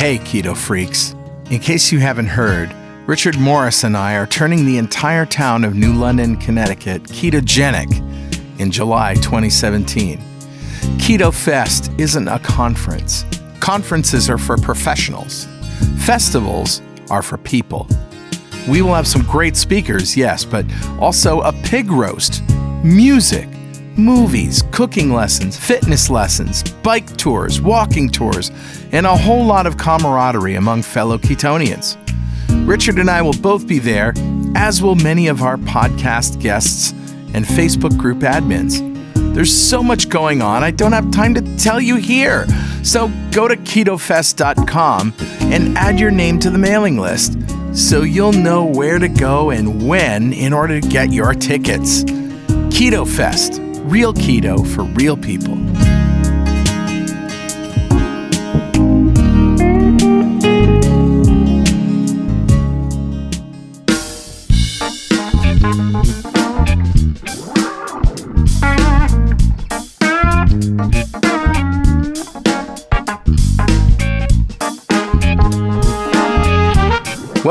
Hey, keto freaks. In case you haven't heard, Richard Morris and I are turning the entire town of New London, Connecticut ketogenic in July 2017. Keto Fest isn't a conference. Conferences are for professionals. Festivals are for people. We will have some great speakers, yes, but also a pig roast, music, movies, cooking lessons, fitness lessons, bike tours, walking tours, and a whole lot of camaraderie among fellow Ketonians. Richard and I will both be there, as will many of our podcast guests and Facebook group admins. There's so much going on, I don't have time to tell you here. So go to ketofest.com and add your name to the mailing list so you'll know where to go and when in order to get your tickets. Keto Fest, real keto for real people.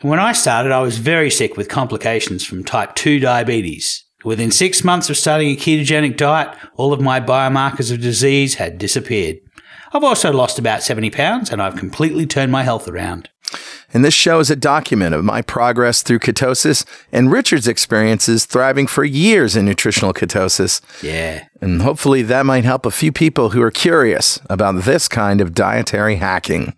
When I started, I was very sick with complications from type 2 diabetes. Within six months of starting a ketogenic diet, all of my biomarkers of disease had disappeared. I've also lost about 70 pounds and I've completely turned my health around. And this show is a document of my progress through ketosis and Richard's experiences thriving for years in nutritional ketosis. Yeah. And hopefully that might help a few people who are curious about this kind of dietary hacking.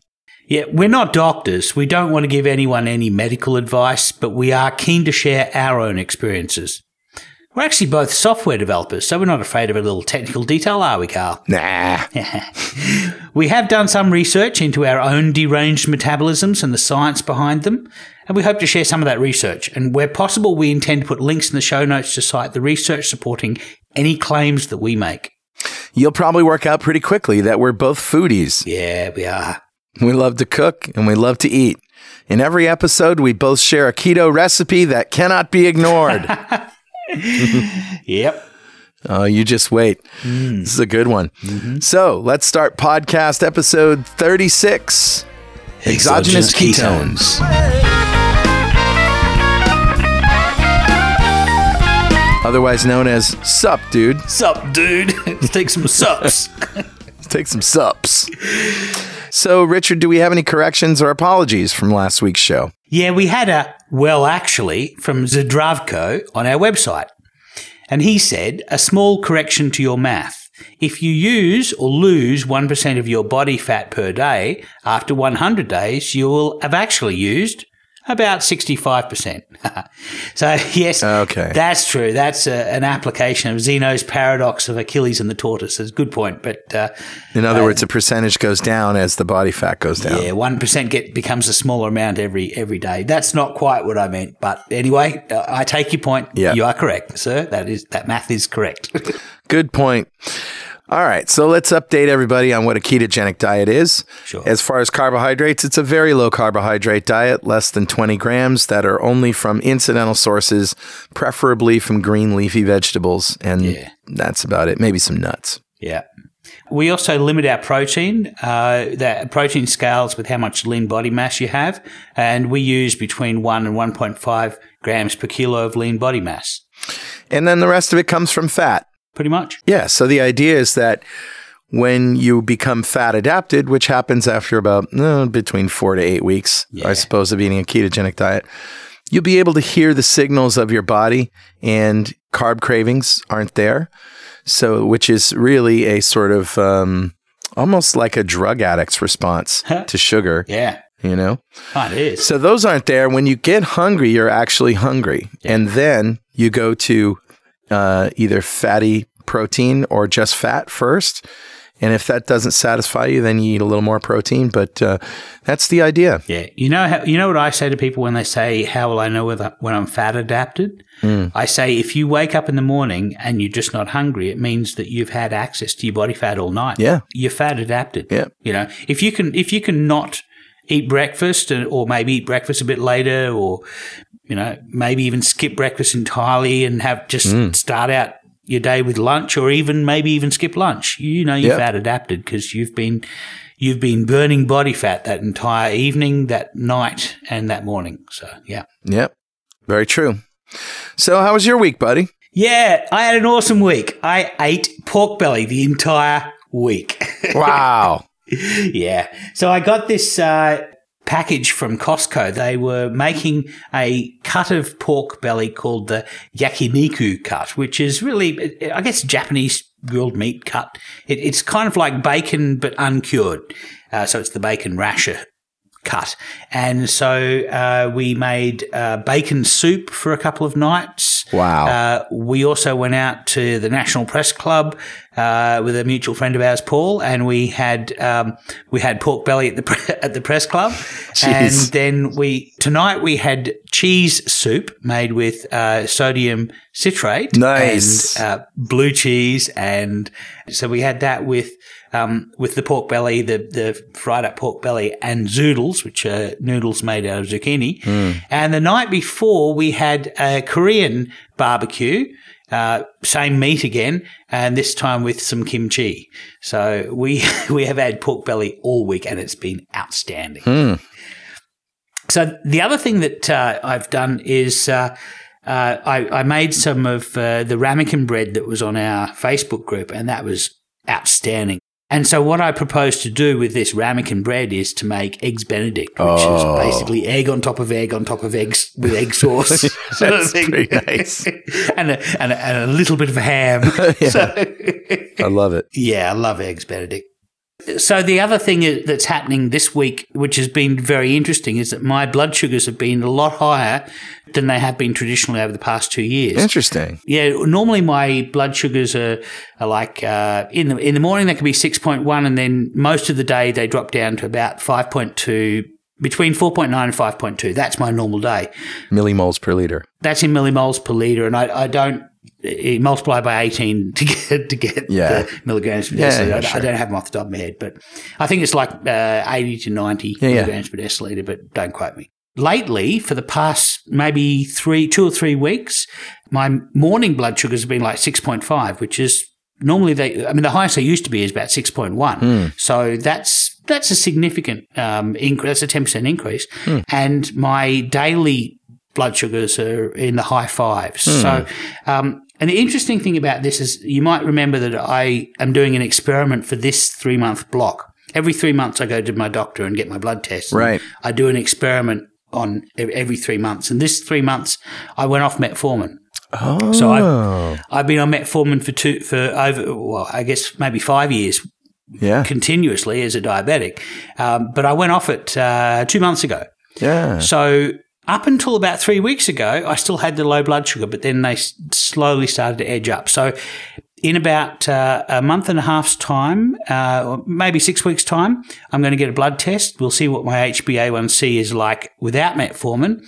Yeah, we're not doctors. We don't want to give anyone any medical advice, but we are keen to share our own experiences. We're actually both software developers, so we're not afraid of a little technical detail, are we, Carl? Nah. we have done some research into our own deranged metabolisms and the science behind them, and we hope to share some of that research. And where possible, we intend to put links in the show notes to cite the research supporting any claims that we make. You'll probably work out pretty quickly that we're both foodies. Yeah, we are. We love to cook and we love to eat. In every episode, we both share a keto recipe that cannot be ignored. Yep. Oh, you just wait. Mm. This is a good one. Mm-hmm. So let's start podcast episode 36 Exogenous, ketones. Otherwise known as SUP, dude. Sup, dude? Let's take some sups. Take some SUPs. So, Richard, do we have any corrections or apologies from last week's show? yeah, we had a, well, actually, from Zdravko on our website. And he said, a small correction to your math. If you use or lose 1% of your body fat per day, after 100 days, you will have actually used about 65%. so, yes, Okay. that's true. That's a, an application of Zeno's paradox of Achilles and the tortoise. That's a good point. But uh, In other words, the percentage goes down as the body fat goes down. yeah, 1% get, becomes a smaller amount every every day. That's not quite what I meant. But anyway, uh, I take your point. Yeah. You are correct, sir. That is That math is correct. Good point. All right, so let's update everybody on what a ketogenic diet is. Sure. As far as carbohydrates, it's a very low carbohydrate diet, less than 20 grams, that are only from incidental sources, preferably from green leafy vegetables. And Yeah. that's about it. Maybe some nuts. Yeah. We also limit our protein, uh, that protein scales with how much lean body mass you have, and we use between 1 and 1.5 grams per kilo of lean body mass. And then the rest of it comes from fat. Pretty much. Yeah. So the idea is that when you become fat adapted, which happens after about uh, between four to eight weeks, I suppose, of eating a ketogenic diet, you'll be able to hear the signals of your body and carb cravings aren't there. So, which is really a sort of um, almost like a drug addict's response to sugar, Yeah. you know? Oh, it is. So those aren't there. When you get hungry, you're actually hungry. And then you go to uh, either fatty protein or just fat first. And if that doesn't satisfy you, then you eat a little more protein. But uh, that's the idea. Yeah, you know how, you know what I say to people when they say, "How will I know whether when I'm fat adapted?" Mm. I say, if you wake up in the morning and you're just not hungry, it means that you've had access to your body fat all night. Yeah. you're fat adapted. Yeah. you know, if you can if you can not eat breakfast and, or maybe eat breakfast a bit later, or you know, maybe even skip breakfast entirely and have just Mm. start out your day with lunch, or even maybe even skip lunch. You know, you've Yep. fat adapted because you've been you've been burning body fat that entire evening, that night, and that morning. So yeah. Yep. Very true. So, how was your week, buddy? Yeah, I had an awesome week. I ate pork belly the entire week. Wow. Yeah. So I got this uh, package from Costco. They were making a cut of pork belly called the yakiniku cut, which is really, I guess, Japanese grilled meat cut. It, it's kind of like bacon but uncured. Uh, so it's the bacon rasher cut. And so uh, we made uh, bacon soup for a couple of nights. Wow. Uh, we also went out to the National Press Club uh, with a mutual friend of ours, Paul, and we had um, we had pork belly at the pre- at the press club, and then we tonight we had cheese soup made with uh, sodium citrate, Nice. and uh, blue cheese, and so we had that with. Um, with the pork belly, the, the fried up pork belly and zoodles, which are noodles made out of zucchini. And the night before we had a Korean barbecue, uh, same meat again, and this time with some kimchi. So we, we have had pork belly all week and it's been outstanding. Hmm. So the other thing that uh, I've done is uh, uh, I, I made some of uh, the ramekin bread that was on our Facebook group, and that was outstanding. And so what I propose to do with this ramekin bread is to make eggs Benedict, which Oh. is basically egg on top of egg on top of eggs with egg sauce. That's pretty nice. and, a, and, a, and a little bit of ham. So- I love it. yeah, I love eggs Benedict. So the other thing that's happening this week, which has been very interesting, is that my blood sugars have been a lot higher than they have been traditionally over the past two years. Interesting. Yeah, normally my blood sugars are, are like uh, in the in the morning they can be six point one, and then most of the day they drop down to about five point two, between four point nine and five point two. That's my normal day. Millimoles per liter. That's in millimoles per liter, and I, I don't eh, multiply by eighteen to get to get Yeah. the milligrams per Yeah, deciliter. yeah, I, I don't have them off the top of my head, but I think it's like uh, eighty to ninety Yeah, yeah. milligrams per deciliter. But don't quote me. Lately, for the past maybe three, two or three weeks, my morning blood sugars have been like six point five, which is normally they. I mean, the highest they used to be is about six point one. Hmm. So that's that's a significant um, increase. That's a ten percent increase, Hmm. and my daily blood sugars are in the high fives. Hmm. So, um, and the interesting thing about this is you might remember that I am doing an experiment for this three month block. Every three months, I go to my doctor and get my blood test. Right. I do an experiment on every three months. And this three months, I went off metformin. Oh. So I- I've been on metformin for two, for over, well, I guess maybe five years yeah. continuously as a diabetic. Um, but I went off it uh, two months ago. Yeah. So up until about three weeks ago, I still had the low blood sugar, but then they slowly started to edge up. So in about uh, a month and a half's time, uh, or maybe six weeks' time, I'm going to get a blood test. We'll see what my HbA1c is like without metformin.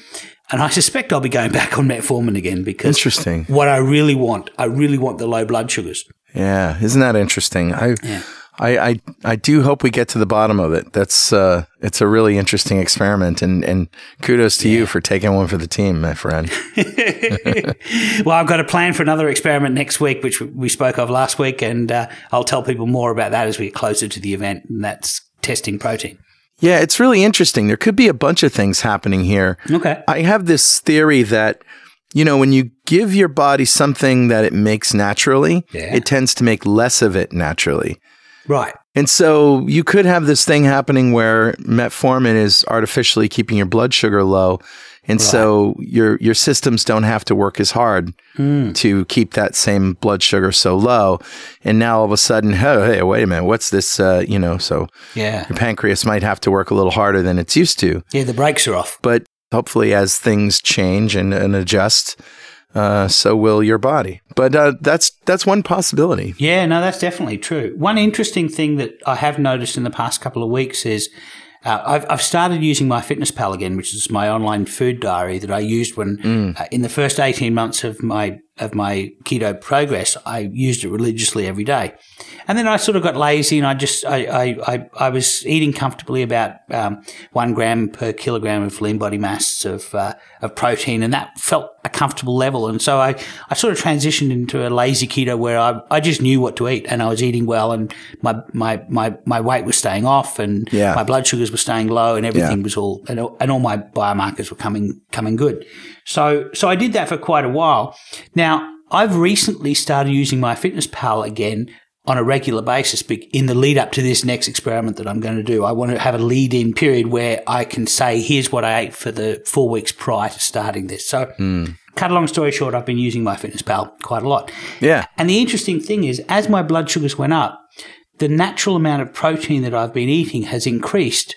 And I suspect I'll be going back on metformin again because Interesting. what I really want, I really want the low blood sugars. Yeah. Isn't that interesting? I, Yeah. I, I, I do hope we get to the bottom of it. That's, uh, it's a really interesting experiment and, and kudos to you for taking one for the team, my friend. well, I've got a plan for another experiment next week, which we spoke of last week, and uh, I'll tell people more about that as we get closer to the event, and that's testing protein. Yeah. It's really interesting. There could be a bunch of things happening here. Okay. I have this theory that, you know, when you give your body something that it makes naturally, Yeah. it tends to make less of it naturally. Right. And so you could have this thing happening where metformin is artificially keeping your blood sugar low. And so your your systems don't have to work as hard to keep that same blood sugar so low. And now all of a sudden, oh, hey, wait a minute, what's this? Uh, you know, so Yeah. your pancreas might have to work a little harder than it's used to. Yeah, the brakes are off. But hopefully, as things change and, and adjust, uh, so will your body. But uh, that's that's one possibility. Yeah, no, that's definitely true. One interesting thing that I have noticed in the past couple of weeks is uh, I've, I've started using MyFitnessPal again, which is my online food diary that I used when Mm. uh, in the first eighteen months of my of my keto progress. I used it religiously every day, and then I sort of got lazy and I just I I, I, I was eating comfortably about um, one gram per kilogram of lean body mass of uh, of protein, and that felt a comfortable level. And so I, I sort of transitioned into a lazy keto where I, I just knew what to eat and I was eating well and my, my, my, my weight was staying off and Yeah. my blood sugars were staying low and everything Yeah. was all, and, all- and all my biomarkers were coming, coming good. So, so I did that for quite a while. Now I've recently started using MyFitnessPal again on a regular basis in the lead up to this next experiment that I'm going to do. I want to have a lead in period where I can say, here's what I ate for the four weeks prior to starting this. So, hmm. cut a long story short, I've been using MyFitnessPal quite a lot. Yeah. And the interesting thing is, as my blood sugars went up, the natural amount of protein that I've been eating has increased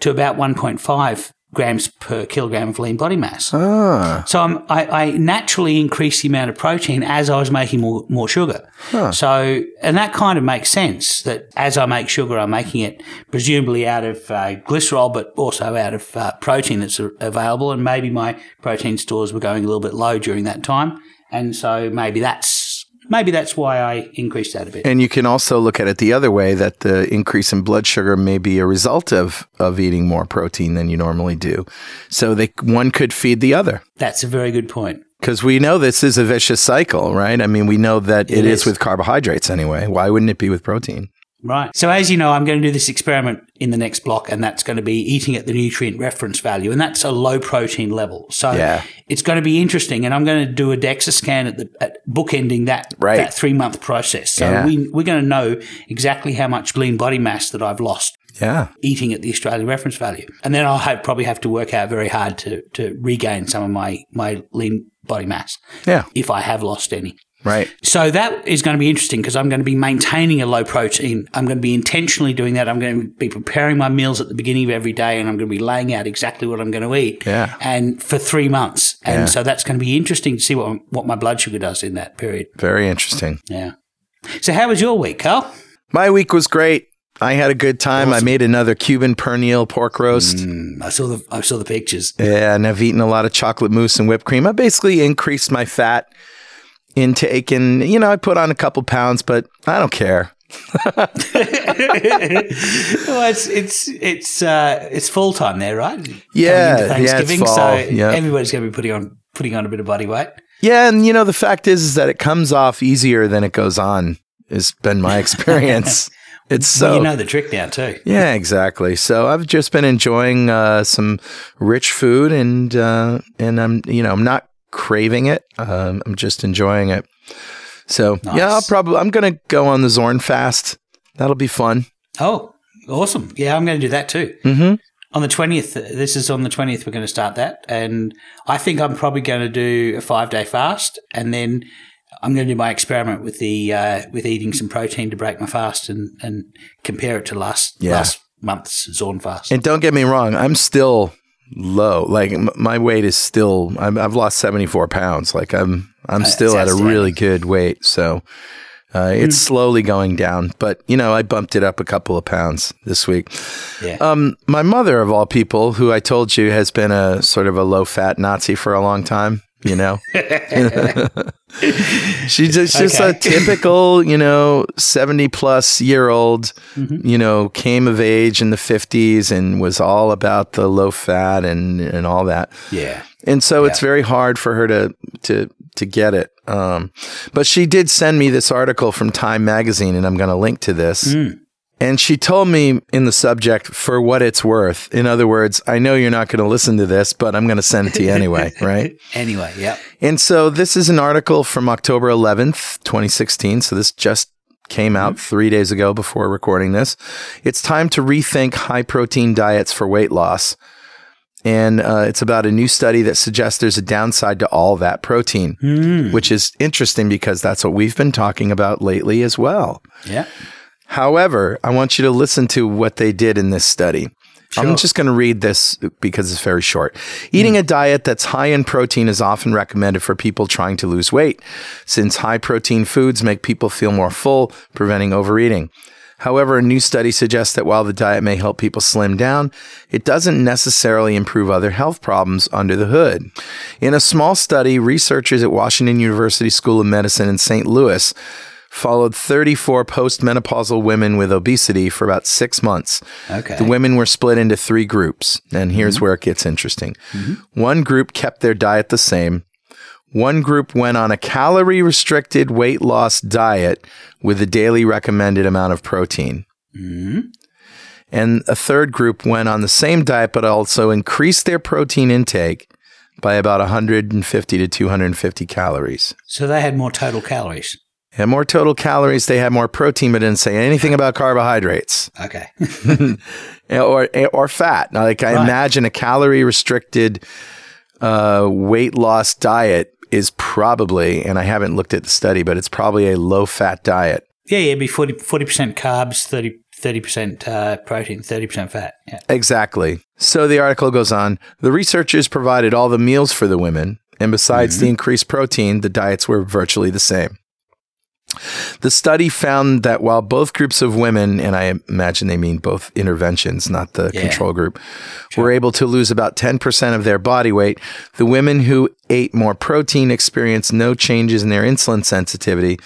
to about 1.5 grams per kilogram of lean body mass. Ah. So I'm, I, I naturally increased the amount of protein as I was making more, more sugar. So, and that kind of makes sense that as I make sugar, I'm making it presumably out of uh, glycerol, but also out of uh, protein that's a- available. And maybe my protein stores were going a little bit low during that time. And so maybe that's, maybe that's why I increased that a bit. And you can also look at it the other way that the increase in blood sugar may be a result of, of eating more protein than you normally do. So they, one could feed the other. That's a very good point. Because we know this is a vicious cycle, right? I mean, we know that It it is. is. with carbohydrates anyway. Why wouldn't it be with protein? Right. So as you know, I'm going to do this experiment in the next block, and that's going to be eating at the nutrient reference value, and that's a low protein level. So Yeah. it's going to be interesting, and I'm going to do a DEXA scan at the at bookending that Right. that three month process. So Yeah. we we're going to know exactly how much lean body mass that I've lost Yeah. eating at the Australian reference value, and then I'll have, probably have to work out very hard to to regain some of my my lean body mass Yeah. if I have lost any. Right. So that is going to be interesting because I'm going to be maintaining a low protein. I'm going to be intentionally doing that. I'm going to be preparing my meals at the beginning of every day and I'm going to be laying out exactly what I'm going to eat. Yeah. And for three months. And Yeah. so that's going to be interesting to see what, what my blood sugar does in that period. Very interesting. Yeah. So how was your week, Carl? My week was great. I had a good time. I made another Cuban pernil pork roast. Mm, I saw the, I saw the pictures. Yeah, and I've eaten a lot of chocolate mousse and whipped cream. I basically increased my fat intake, and you know, I put on a couple pounds, but I don't care. well, it's, it's, it's, uh, it's fall time there, right? Yeah, yeah, Thanksgiving. fall, So yeah. everybody's going to be putting on, putting on a bit of body weight. Yeah, and you know, the fact is, is that it comes off easier than it goes on. Has been my experience. it's so well, you know the trick now too. Yeah, exactly. So I've just been enjoying uh, some rich food, and uh, and I'm you know I'm not craving it. Um, I'm just enjoying it. So yeah, I'll probably I'm gonna go on the Zorn fast. That'll be fun. Oh, awesome. Yeah, I'm going to do that too. Mm-hmm. On the 20th, this is on the 20th, we're going to start that. And I think I'm probably going to do a five day fast. And then I'm going to do my experiment with the, uh, with eating some protein to break my fast and, and compare it to last, Yeah. last month's Zorn fast. And don't get me wrong, I'm still low. Like m- my weight is still. I'm, I've lost 74 pounds. Like I'm I'm that's still at a really good weight. So. Uh, it's slowly going down, but you know, I bumped it up a couple of pounds this week. yeah. Um, my mother, of all people, who I told you has been a sort of a low fat Nazi for a long time, you know, she's just, just a typical, you know, 70 plus year old, you know, came of age in the 50s and was all about the low fat and, and all that. yeah. And so it's very hard for her to to to get it. Um, but she did send me this article from Time Magazine, and I'm going to link to this. And she told me in the subject for what it's worth. In other words, I know you're not going to listen to this, but I'm going to send it to you anyway, right? Anyway, yeah. And so this is an article from October 11th, 2016. So this just came out three days ago before recording this. It's time to rethink high protein diets for weight loss. And uh, it's about a new study that suggests there's a downside to all that protein, which is interesting because that's what we've been talking about lately as well. Yeah. However, I want you to listen to what they did in this study. I'm just going to read this because it's very short. Eating mm. a diet that's high in protein is often recommended for people trying to lose weight, since high protein foods make people feel more full, preventing overeating. However, a new study suggests that while the diet may help people slim down, it doesn't necessarily improve other health problems under the hood. In a small study, researchers at Washington University School of Medicine in St. Louis followed 34 postmenopausal women with obesity for about six months. Okay. The women were split into three groups, and here's mm-hmm. where it gets interesting. Mm-hmm. One group kept their diet the same. One group went on a calorie restricted weight loss diet with a daily recommended amount of protein. Mm-hmm. And a third group went on the same diet, but also increased their protein intake by about 150 to 250 calories. So they had more total calories. And more total calories, they had more protein, but didn't say anything about carbohydrates Okay. or or fat. Now, like I Right. imagine a calorie restricted uh, weight loss diet is probably, and I haven't looked at the study, but it's probably a low fat diet. yeah, yeah, it'd be 40 percent carbs, 30 percent uh, protein, thirty percent fat. Yeah. Exactly. So the article goes on. The researchers provided all the meals for the women, and besides the increased protein, the diets were virtually the same. The study found that while both groups of women, and I imagine they mean both interventions, not the Yeah. control group, were able to lose about 10% of their body weight, the women who ate more protein experienced no changes in their insulin sensitivity,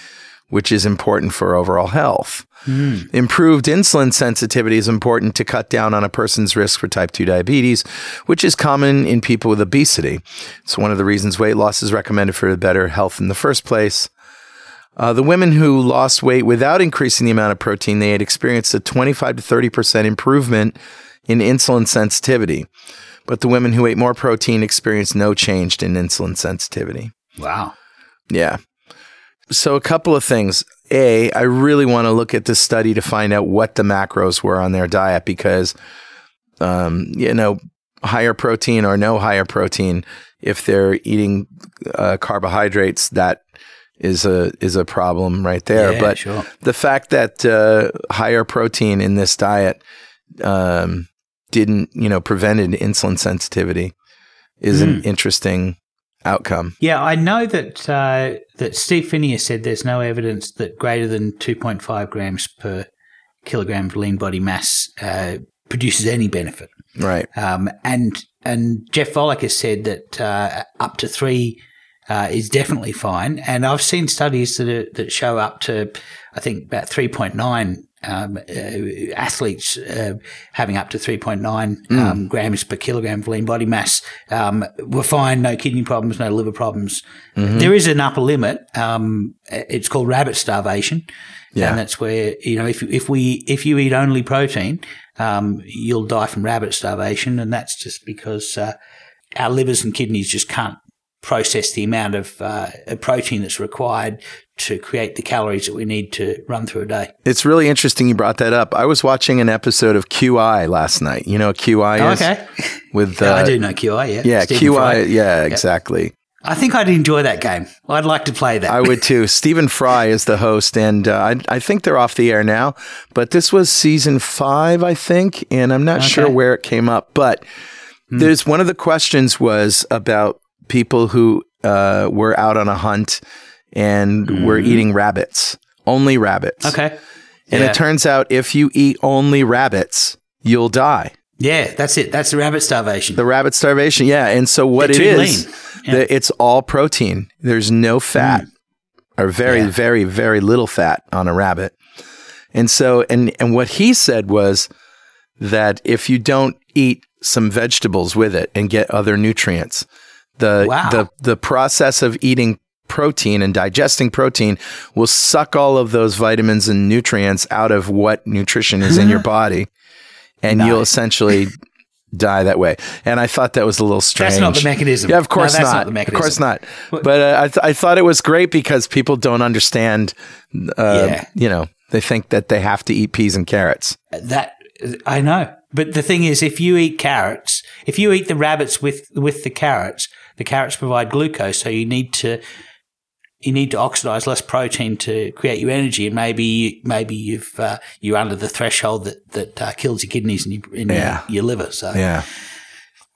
which is important for overall health. Hmm. Improved insulin sensitivity is important to cut down on a person's risk for type 2 diabetes, which is common in people with obesity. It's one of the reasons weight loss is recommended for better health in the first place. Uh, the women who lost weight without increasing the amount of protein they had experienced a 25 to 30% improvement in insulin sensitivity. But the women who ate more protein experienced no change in insulin sensitivity. Wow. Yeah. So, a couple of things. A, I really want to look at this study to find out what the macros were on their diet because, um, you know, higher protein or no higher protein, if they're eating uh, carbohydrates, that is a is a problem right there. Yeah, but sure. the fact that uh, higher protein in this diet um, didn't, you know, prevented insulin sensitivity is an interesting outcome. Yeah, I know that uh, that Steve Phinney's said there's no evidence that greater than 2.5 grams per kilogram of lean body mass uh, produces any benefit. Right. Um, and and Jeff Volek has said that uh, up to three uh, is definitely fine. And I've seen studies that are, that show up to I think about three point nine. Um, uh, athletes uh, having up to 3.9 um, grams per kilogram of lean body mass um, were fine, no kidney problems, no liver problems. There is an upper limit. Um, it's called rabbit starvation, Yeah. and that's where you know if if we if you eat only protein, um, you'll die from rabbit starvation, and that's just because uh, our livers and kidneys just can't process the amount of uh, protein that's required to create the calories that we need to run through a day. It's really interesting you brought that up. I was watching an episode of QI last night. You know what QI is? Oh, okay, With Yeah, uh, I do know QI. Yeah, Yeah, Stephen QI. Fry. Yeah, exactly. I think I'd enjoy that game. I'd like to play that. I would too. Stephen Fry is the host, and uh, I, I think they're off the air now. But this was season five, I think, and I'm not sure Okay. Hmm. where it came up. But there's one of the questions was about people who uh, were out on a hunt and were eating rabbits, only rabbits. Hmm. okay. And Yeah. it turns out if you eat only rabbits, you'll die. Yeah, that's it. That's the rabbit starvation. The rabbit starvation, yeah. And so what They're it lean. Yeah. the- it's all protein. There's no fat, or very, Yeah. very, very little fat on a rabbit. And so, and and what he said was that if you don't eat some vegetables with it and get other nutrients, the Wow. the the process of eating protein and digesting protein will suck all of those vitamins and nutrients out of what nutrition is in your body, and you'll essentially die that way. And I thought that was a little strange. That's not the mechanism. Yeah, of course No, that's not. not Of course not. But uh, I, th- I thought it was great because people don't understand. Uh, Yeah. You know, they think that they have to eat peas and carrots. That I know, but the thing is, if you eat carrots, if you eat the rabbits with with the carrots, the carrots provide glucose, so you need to you need to oxidize less protein to create your energy, and maybe maybe you've uh, you're under the threshold that that uh, kills your kidneys and, your, and Yeah. your, your liver. So Yeah.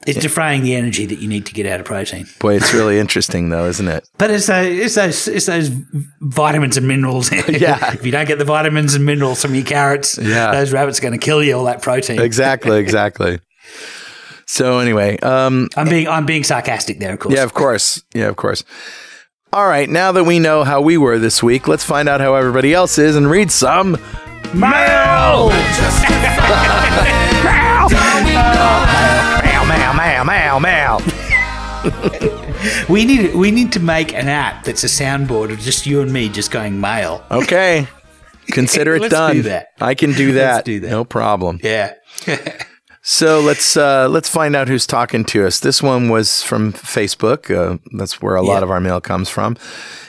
it's defraying the energy that you need to get out of protein. Boy, it's really interesting though, isn't it? But it's those it's those it's those vitamins and minerals. Yeah. if you don't get the vitamins and minerals from your carrots, Yeah. those rabbits are going to kill you. All that protein. Exactly, exactly. So anyway, um I'm being I'm being sarcastic there, of course. yeah, of course. Yeah, of course. All right, now that we know how we were this week, let's find out how everybody else is and read some mail. Mail, mail, mail, mail, mail. We need we need to make an app that's a soundboard of just you and me just going mail. Okay. Consider it done. do. I can do that. Do that. No problem. Yeah. So let's uh, let's find out who's talking to us. This one was from Facebook. Uh, that's where a lot Yeah. of our mail comes from.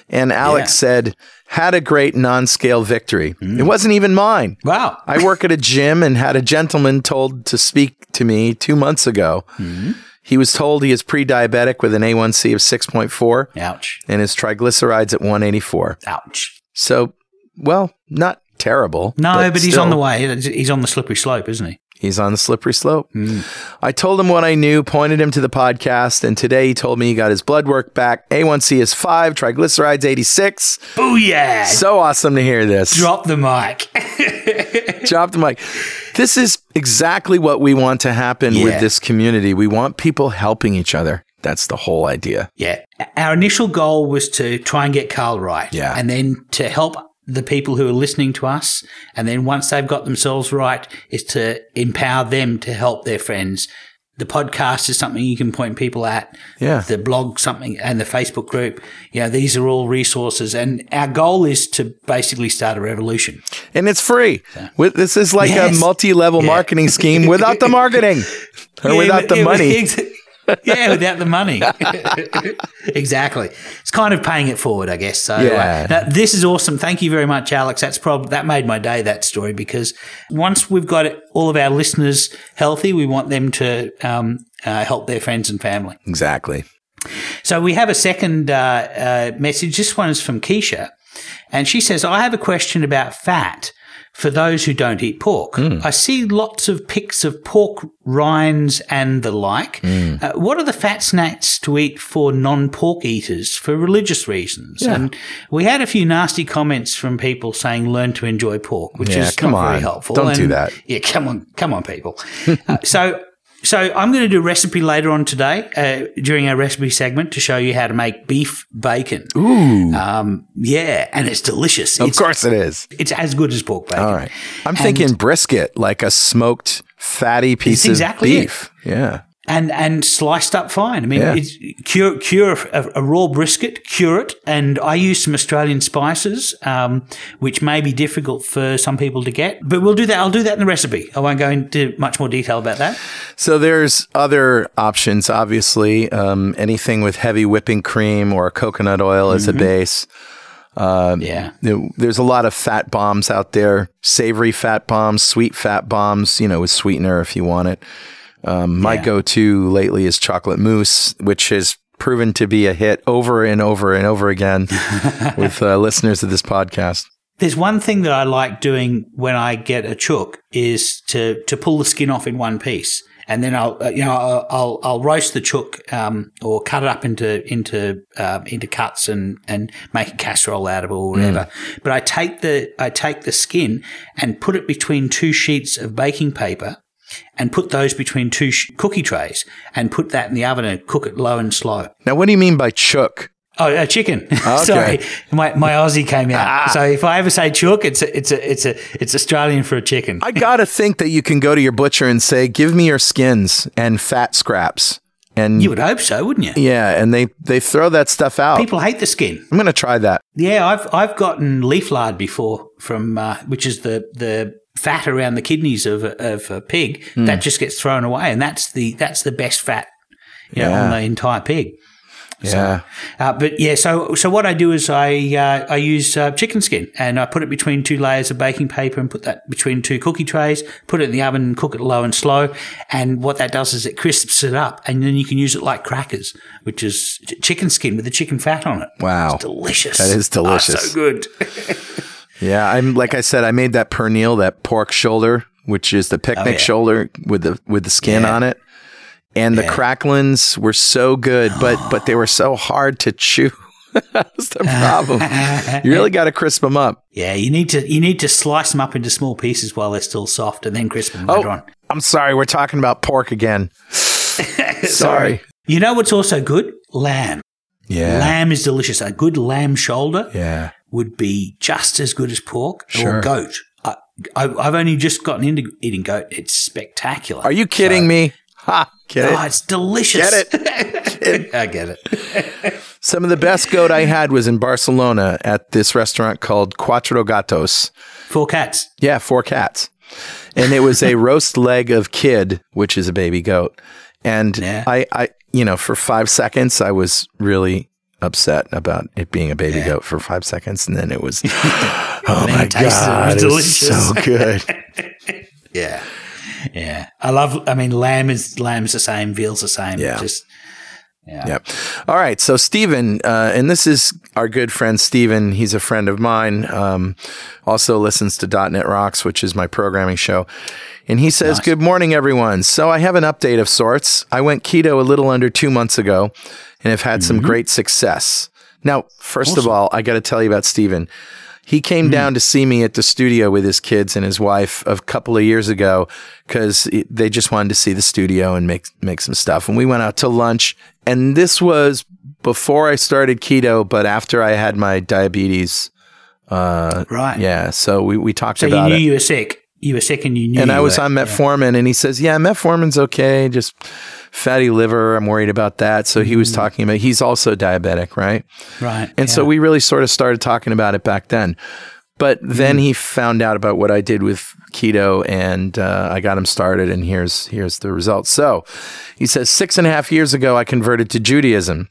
And Alex Yeah. said, "Had a great non-scale victory. Mm. It wasn't even mine. Wow. I work at a gym and had a gentleman told to speak to me two months ago. Mm-hmm. He was told he is pre-diabetic with an A1C of 6.4 Ouch. and his triglycerides at 184. Ouch. So, well, not terrible. No, but, he's still. on the way. He's on the slippery slope, isn't he? He's on the slippery slope. Hmm. I told him what I knew, pointed him to the podcast, and today he told me he got his blood work back. A1C is 5, triglycerides 86. Booyah! So awesome to hear this. Drop the mic. Drop the mic. This is exactly what we want to happen with this community. We want people helping each other. That's the whole idea. yeah. Our initial goal was to try and get Carl right. Yeah. And then to help the people who are listening to us. And then once they've got themselves right, is to empower them to help their friends. The podcast is something you can point people at. Yeah. The blog, something, and the Facebook group. You know, these are all resources. And our goal is to basically start a revolution. And it's free. With, this is like Yes. a multi level Yeah. marketing scheme without the marketing or Yeah, without the yeah, money. yeah, without the money. exactly. It's kind of paying it forward, I guess. So Yeah. uh, this is awesome. Thank you very much, Alex. That's probably that made my day. That story because once we've got all of our listeners healthy, we want them to um, uh, help their friends and family. Exactly. So we have a second uh, uh, message. This one is from Keisha, and she says, "I have a question about fat." For those who don't eat pork, I see lots of pics of pork rinds and the like. Uh, what are the fat snacks to eat for non-pork eaters for religious reasons? Yeah. And we had a few nasty comments from people saying "learn to enjoy pork," which Yeah, is come not on. very helpful. Don't do that. Yeah, come on, come on, people. uh, so so I'm going to do a recipe later on today uh, during our recipe segment to show you how to make beef bacon. Ooh. Um, yeah, and it's delicious. of it's, course it is. it's as good as pork bacon. All right. I'm thinking brisket, like a smoked fatty piece exactly of it. beef. Yeah. And and sliced up fine. I mean, Yeah. it's cure cure a, a raw brisket, cure it, and I use some Australian spices, um, which may be difficult for some people to get, but we'll do that. I'll do that in the recipe. I won't go into much more detail about that. So there's other options, obviously. Um, anything with heavy whipping cream or coconut oil as a base. Yeah. There's a lot of fat bombs out there, savory fat bombs, sweet fat bombs, you know, with sweetener if you want it. Um, my Yeah. go to lately is chocolate mousse, which has proven to be a hit over and over and over again with uh, listeners of this podcast. There's one thing that I like doing when I get a chook is to to pull the skin off in one piece, and then I'll uh, you know I'll I'll, I'll roast the chook um, or cut it up into into um, into cuts and and make a casserole out of it or whatever. But I take the I take the skin and put it between two sheets of baking paper. And put those between two sh- cookie trays, and put that in the oven and cook it low and slow. Now, what do you mean by chook? Oh, a chicken. Ah, Sorry, my my Aussie came out. Ah. So if I ever say chook, it's a, it's a, it's a, it's Australian for a chicken. I gotta think that you can go to your butcher and say, "Give me your skins and fat scraps," and You would hope so, wouldn't you? yeah, and they they throw that stuff out. People hate the skin. I'm gonna try that. Yeah, I've I've gotten leaf lard before from uh, which is the the fat around the kidneys of a, of a pig Hmm. that just gets thrown away, and that's the that's the best fat, you know, on the entire pig. Yeah. Uh, but yeah, so so what I do is I uh, I use uh, chicken skin and I put it between two layers of baking paper and put that between two cookie trays. Put it in the oven and cook it low and slow. And what that does is it crisps it up, and then you can use it like crackers, which is chicken skin with the chicken fat on it. Wow. It's delicious. That is Oh, delicious. so good. Yeah, I'm like I said, I made that pernil, that pork shoulder, which is the picnic Oh, yeah. shoulder with the with the skin Yeah. on it. And the Yeah. cracklins were so good, but but they were so hard to chew. That's the problem. you really got to crisp them up. yeah, you need to you need to slice them up into small pieces while they're still soft, and then crisp them oh, later on. I'm sorry, we're talking about pork again. sorry. You know what's also good? Lamb. Yeah. Lamb is delicious. A good lamb shoulder Yeah. Would be just as good as pork Sure. or goat. I, I, I've only just gotten into eating goat. It's spectacular. Are you kidding me? Ha! Get Oh, it? Ah, it's delicious. Get it? I get it. Some of the best goat I had was in Barcelona at this restaurant called Cuatro Gatos. Four cats. Yeah, four cats. And it was a roast leg of kid, which is a baby goat. And Yeah. I, I, you know, for five seconds, I was really upset about it being a baby Yeah. goat for five seconds. And then it was, oh my tasted it, was God, it was so good. Yeah. Yeah. I love, I mean, lamb is, lamb's the same, veal's the same. Yeah. Just, yeah. Yep. All right. So, Stephen, uh, and this is our good friend Stephen. He's a friend of mine. Um, also listens to .NET Rocks, which is my programming show. And he says, Good morning, everyone. So, I have an update of sorts. I went keto a little under two months ago and have had some great success. Now, first of all, I got to tell you about Stephen. He came down to see me at the studio with his kids and his wife a couple of years ago because they just wanted to see the studio and make make some stuff. And we went out to lunch. And this was before I started keto, but after I had my diabetes. Uh, right. Yeah, so we we talked So you about knew it. you were sick. You were sick and you knew And you I was were. on metformin, and he says, "Yeah, metformin's okay. Just fatty liver. I'm worried about that." So he was mm. talking about. He's also diabetic, right? Right. And so we really sort of started talking about it back then. But Mm. then he found out about what I did with keto, and uh, I got him started. And here's here's the results. So he says six and a half years ago I converted to Judaism.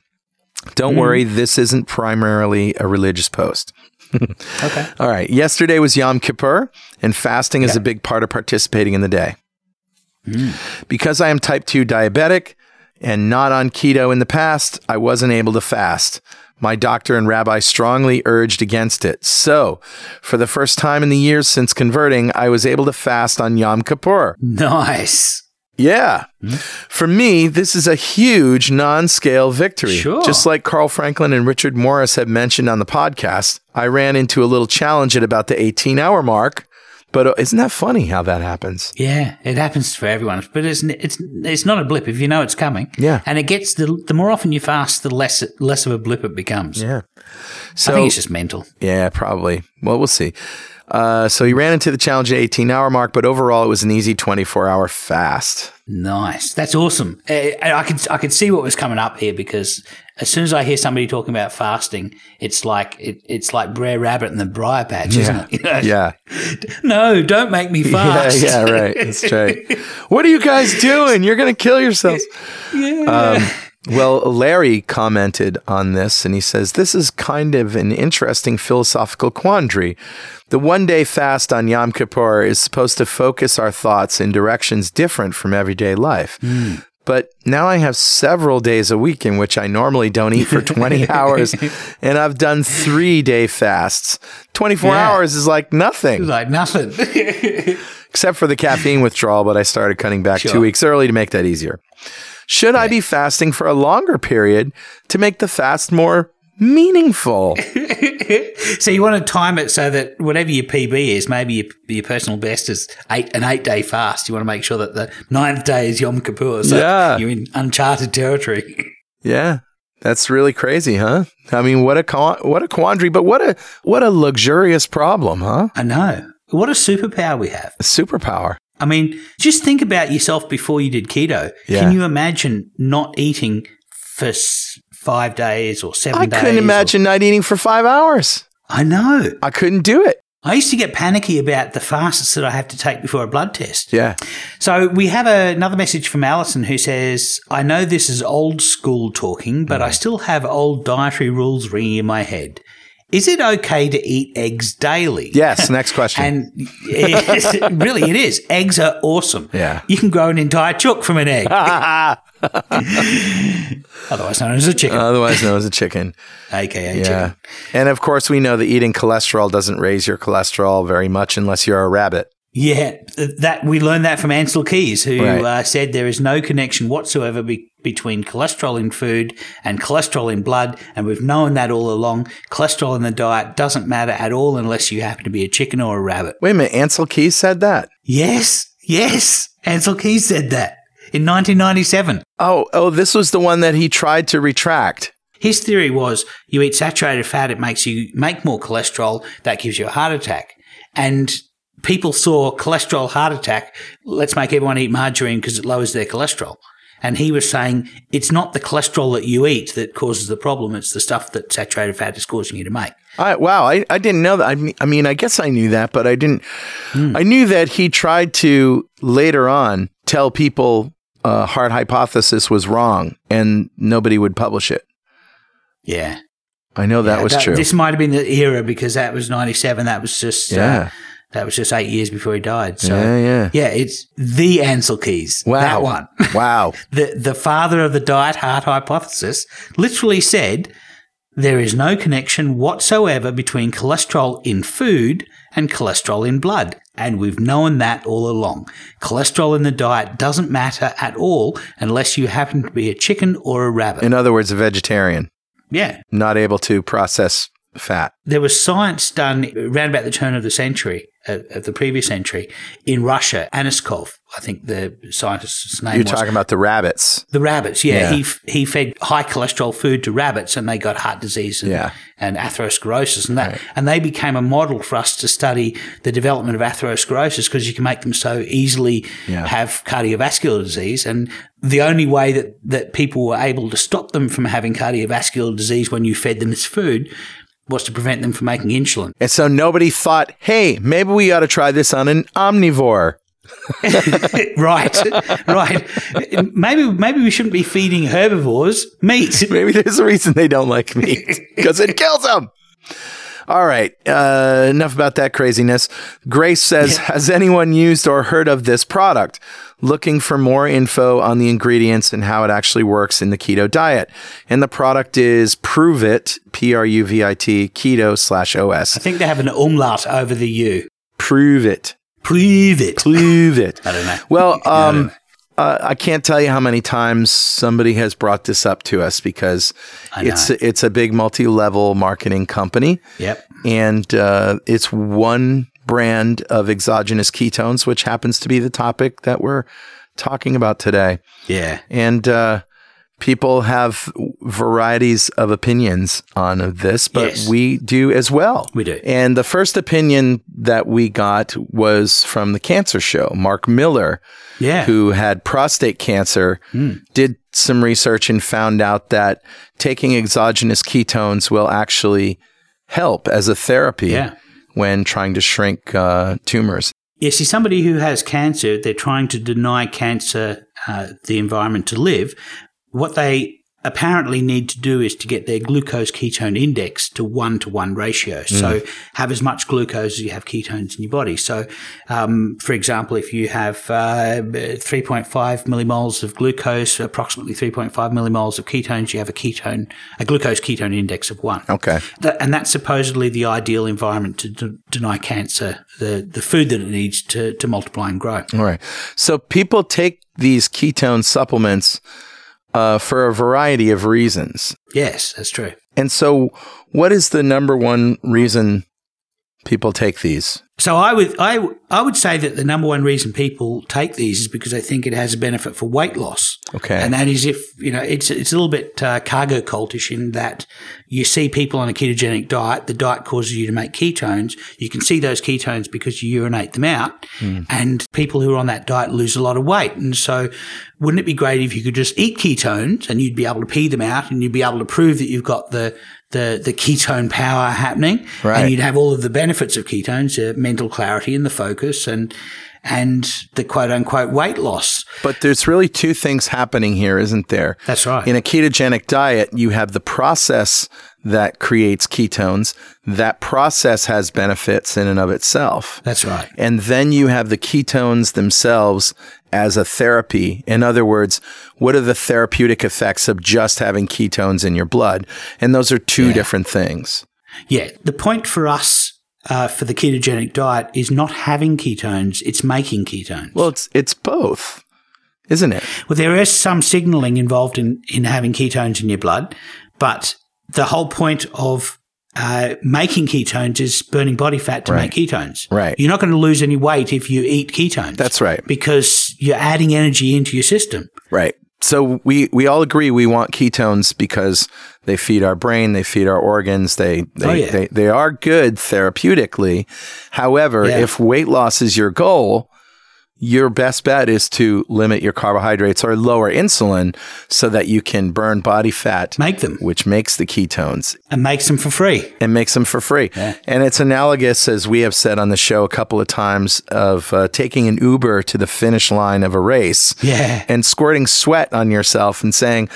Don't Mm. worry, this isn't primarily a religious post. Okay. All right. Yesterday was Yom Kippur, and fasting is a big part of participating in the day. Because I am type 2 diabetic and not on keto in the past, I wasn't able to fast. My doctor and rabbi strongly urged against it. So, for the first time in the years since converting, I was able to fast on Yom Kippur. Nice. Yeah. Hmm? For me, this is a huge non scale victory. Sure. Just like Carl Franklin and Richard Morris had mentioned on the podcast, I ran into a little challenge at about the 18 hour mark. But uh, isn't that funny how that happens? Yeah, it happens for everyone, but it's it's it's not a blip if you know it's coming. Yeah. and it gets the the more often you fast, the less less of a blip it becomes. Yeah. So I think it's just mental. yeah, probably. Well, we'll see. Uh, so he ran into the challenge at 18 hour mark, but overall it was an easy 24 hour fast. Nice, that's awesome. Uh, and I could I could see what was coming up here because as soon as I hear somebody talking about fasting, it's like it, it's like Brer Rabbit and the Briar Patch, isn't it? You know? Yeah. No, don't make me fast. yeah, right. That's right. What are you guys doing? You're going to kill yourselves. Um, well, Larry commented on this and he says, This is kind of an interesting philosophical quandary. The one day fast on Yom Kippur is supposed to focus our thoughts in directions different from everyday life. Mm. But now I have several days a week in which I normally don't eat for 20 hours, and I've done three day fasts. 24 Yeah. hours is like nothing like nothing. except for the caffeine withdrawal, but I started cutting back two weeks early to make that easier. Should I be fasting for a longer period to make the fast more meaningful? so you want to time it so that whatever your PB is, maybe your, your personal best is eight an eight day fast. You want to make sure that the ninth day is Yom Kippur, so Yeah. you're in uncharted territory. yeah. That's really crazy, huh? I mean, what a con- what a quandary, but what a what a luxurious problem, huh? I know. What a superpower we have. A superpower. I mean, just think about yourself before you did keto. Yeah. Can you imagine not eating for five days or seven I days? couldn't or- imagine not eating for 5 hours. I know. I couldn't do it. I used to get panicky about the fasts that I have to take before a blood test. Yeah. So we have another message from Alison who says, I know this is old school talking, but hmm. I still have old dietary rules ringing in my head. Is it okay to eat eggs daily? Yes. Next question. And it, really, it is. Eggs are awesome. Yeah. You can grow an entire chook from an egg, otherwise known as a chicken, Otherwise known as a chicken. aka Yeah. chicken. And of course, we know that eating cholesterol doesn't raise your cholesterol very much unless you're a rabbit. Yeah, that we learned that from Ancel Keys, who Right. uh, said there is no connection whatsoever be- between cholesterol in food and cholesterol in blood, and we've known that all along. Cholesterol in the diet doesn't matter at all unless you happen to be a chicken or a rabbit. Wait a minute. Ancel Keys said that. Yes, yes, Ancel Keys said that in 1997. Oh, oh, this was the one that he tried to retract. His theory was you eat saturated fat, it makes you make more cholesterol, that gives you a heart attack. And people saw cholesterol heart attack, let's make everyone eat margarine because it lowers their cholesterol. And he was saying it's not the cholesterol that you eat that causes the problem, it's the stuff that saturated fat is causing you to make. I, wow, I, I didn't know that. I mean, I mean, I guess I knew that, but I didn't. I knew that he tried to later on tell people uh, hard hypothesis was wrong, and nobody would publish it. Yeah. I know that Yeah, was true. This might have been the era because that was 97. That was just, Yeah. uh, that was just eight years before he died. So, yeah, yeah. yeah, it's the Ancel Keys. Wow. That one. wow. the the father of the diet heart hypothesis literally said there is no connection whatsoever between cholesterol in food and cholesterol in blood. And we've known that all along. Cholesterol in the diet doesn't matter at all unless you happen to be a chicken or a rabbit. In other words, a vegetarian, yeah. not able to process fat. There was science done around about the turn of the century, of the previous century, in Russia. Aniskov, I think the scientist's name You're was. talking about the rabbits. The rabbits, yeah. Yeah. He f- he fed high cholesterol food to rabbits, and they got heart disease and, Yeah. and atherosclerosis, and that, and they became a model for us to study the development of atherosclerosis because you can make them so easily Yeah. have cardiovascular disease, and the only way that that people were able to stop them from having cardiovascular disease when you fed them this food was to prevent them from making insulin. And so nobody thought, hey, maybe we ought to try this on an omnivore. right, right. Maybe maybe we shouldn't be feeding herbivores meat. Maybe there's a reason they don't like meat because it kills them. All right. Uh, enough about that craziness. Grace says, Has anyone used or heard of this product? Looking for more info on the ingredients and how it actually works in the keto diet. And the product is Prove It, P R U V I T, keto slash I think they have an umlaut over the U. Prove it. Prove it. Prove it. I don't know. Well, um. Uh, I can't tell you how many times somebody has brought this up to us because it's it's a big multi-level marketing company, Yep. and uh, it's one brand of exogenous ketones, which happens to be the topic that we're talking about today. Yeah. And uh, people have varieties of opinions on this, but Yes. we do as well. We do. And the first opinion that we got was from the cancer show. Mark Miller, Yeah. who had prostate cancer, Hmm. did some research and found out that taking exogenous ketones will actually help as a therapy Yeah. when trying to shrink uh, tumors. Yeah, see, somebody who has cancer, they're trying to deny cancer uh, the environment to live. What they apparently need to do is to get their glucose ketone index to one to one ratio. So have as much glucose as you have ketones in your body. So, um, for example, if you have uh, 3.5 millimoles of glucose, approximately 3.5 millimoles of ketones, you have a ketone, a glucose ketone index of one. Okay. That, and that's supposedly the ideal environment to d- deny cancer the, the food that it needs to, to multiply and grow. All right. So people take these ketone supplements uh, for a variety of reasons. Yes, that's true. And so, what is the number one reason people take these? So I would I I would say that the number one reason people take these is because they think it has a benefit for weight loss. Okay. And that is if, you know, it's, it's a little bit uh, cargo cultish in that you see people on a ketogenic diet, the diet causes you to make ketones. You can see those ketones because you urinate them out and people who are on that diet lose a lot of weight. And so wouldn't it be great if you could just eat ketones and you'd be able to pee them out and you'd be able to prove that you've got the, the, the ketone power happening. Right. And you'd have all of the benefits of ketones, uh, mental clarity and the focus and, and the quote unquote weight loss. But there's really two things happening here, isn't there? That's right. In a ketogenic diet, you have the process that creates ketones. That process has benefits in and of itself. That's right. And then you have the ketones themselves as a therapy. In other words, what are the therapeutic effects of just having ketones in your blood? And those are two Yeah. different things. Yeah. The point for us, uh, for the ketogenic diet is not having ketones, it's making ketones. Well, it's it's both, isn't it? Well, there is some signaling involved in, in having ketones in your blood, but the whole point of uh, making ketones is burning body fat to Right. make ketones. Right. You're not going to lose any weight if you eat ketones. That's right. because you're adding energy into your system. Right. So we we all agree we want ketones because they feed our brain, they feed our organs, they they Oh, yeah. they, they are good therapeutically. However, Yeah. if weight loss is your goal, your best bet is to limit your carbohydrates or lower insulin so that you can burn body fat, Make them which makes the ketones and makes them for free. and makes them for free. Yeah. And it's analogous, as we have said on the show a couple of times, of uh, taking an Uber to the finish line of a race Yeah. and squirting sweat on yourself and saying,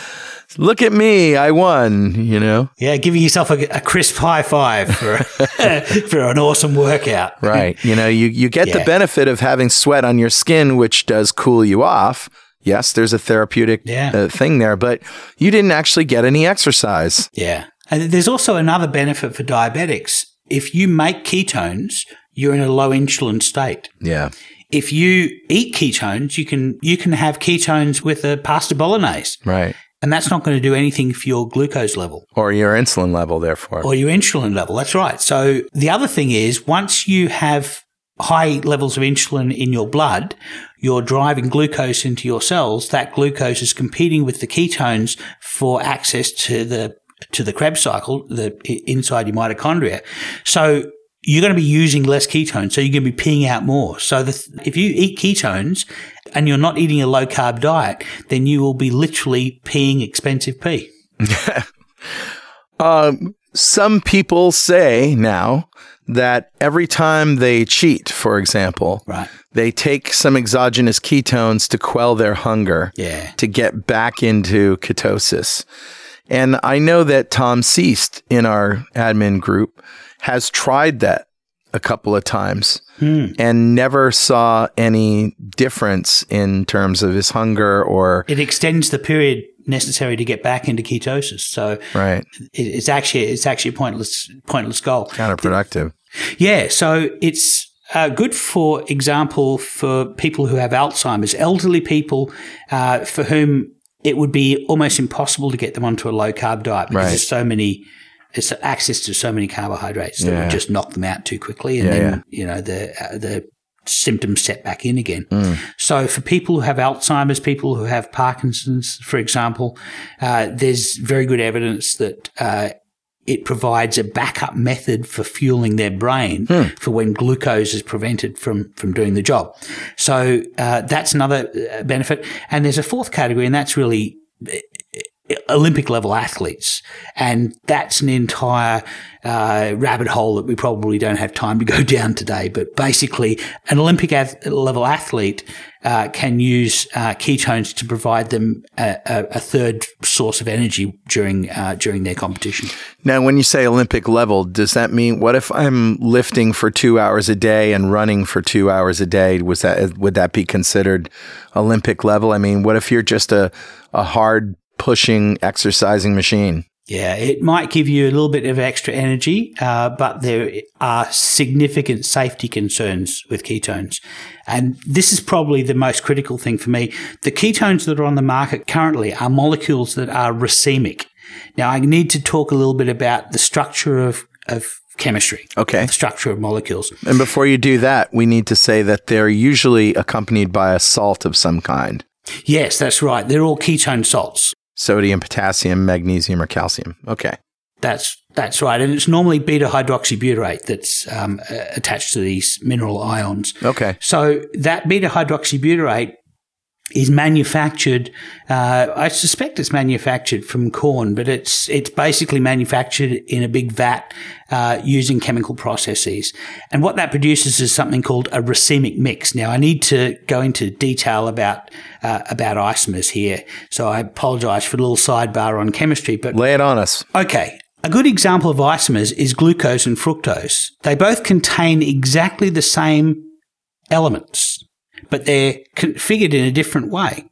"Look at me, I won." You know, Yeah, giving yourself a, a crisp high five for for an awesome workout. right? you know, you you get the benefit of having sweat on your skin, which does cool you off. Yes, there's a therapeutic Yeah. uh, thing there, but you didn't actually get any exercise. Yeah. And there's also another benefit for diabetics. If you make ketones, you're in a low insulin state. Yeah, If you eat ketones, you can you can have ketones with a pasta bolognese, right. And that's not going to do anything for your glucose level Or your insulin level, therefore. or your insulin level. That's right. So the other thing is once you have high levels of insulin in your blood, you're driving glucose into your cells. That glucose is competing with the ketones for access to the to the Krebs cycle, the inside your mitochondria. So you're going to be using less ketones, so you're going to be peeing out more. So the, if you eat ketones and you're not eating a low carb diet, then you will be literally peeing expensive pee. Um, some people say now that every time they cheat, for example, Right. they take some exogenous ketones to quell their hunger. Yeah. to get back into ketosis. And I know that Tom Seast in our admin group has tried that a couple of times and never saw any difference in terms of his hunger or it extends the period necessary to get back into ketosis. So right it's actually it's actually a pointless pointless goal. counterproductive. Yeah, so it's uh, good, for example, for people who have Alzheimer's, elderly people uh, for whom it would be almost impossible to get them onto a low carb diet because Right. there's so many. It's access to so many carbohydrates that Yeah. would just knock them out too quickly, and Yeah, then you know the uh, the symptoms set back in again. Mm. So for people who have Alzheimer's, people who have Parkinson's, for example, uh, there's very good evidence that uh, it provides a backup method for fueling their brain for when glucose is prevented from from doing the job. So uh, that's another uh, benefit. And there's a fourth category, and that's really uh, Olympic level athletes, and that's an entire uh, rabbit hole that we probably don't have time to go down today. But basically, an Olympic ath- level athlete uh, can use uh, ketones to provide them a, a, third source of energy during uh, during their competition. Now, when you say Olympic level, does that mean what if I'm lifting for two hours a day and running for two hours a day? Was that would that be considered Olympic level? I mean, what if you're just a a hard pushing exercising machine? Yeah, it might give you a little bit of extra energy, uh, but there are significant safety concerns with ketones. And this is probably the most critical thing for me. The ketones that are on the market currently are molecules that are racemic. Now, I need to talk a little bit about the structure of, of chemistry, Okay. the structure of molecules. And before you do that, we need to say that they're usually accompanied by a salt of some kind Yes, that's right. They're all ketone salts. Sodium, potassium, magnesium, or calcium. Okay. That's that's right, and it's normally beta hydroxybutyrate that's um, attached to these mineral ions. Okay. So that beta hydroxybutyrate is manufactured. Uh, I suspect it's manufactured from corn, but it's it's basically manufactured in a big vat uh, using chemical processes. And what that produces is something called a racemic mix. Now, I need to go into detail about uh, about isomers here, so I apologise for a little sidebar on chemistry. But lay it on us. Okay. A good example of isomers is glucose and fructose. They both contain exactly the same elements but they're configured in a different way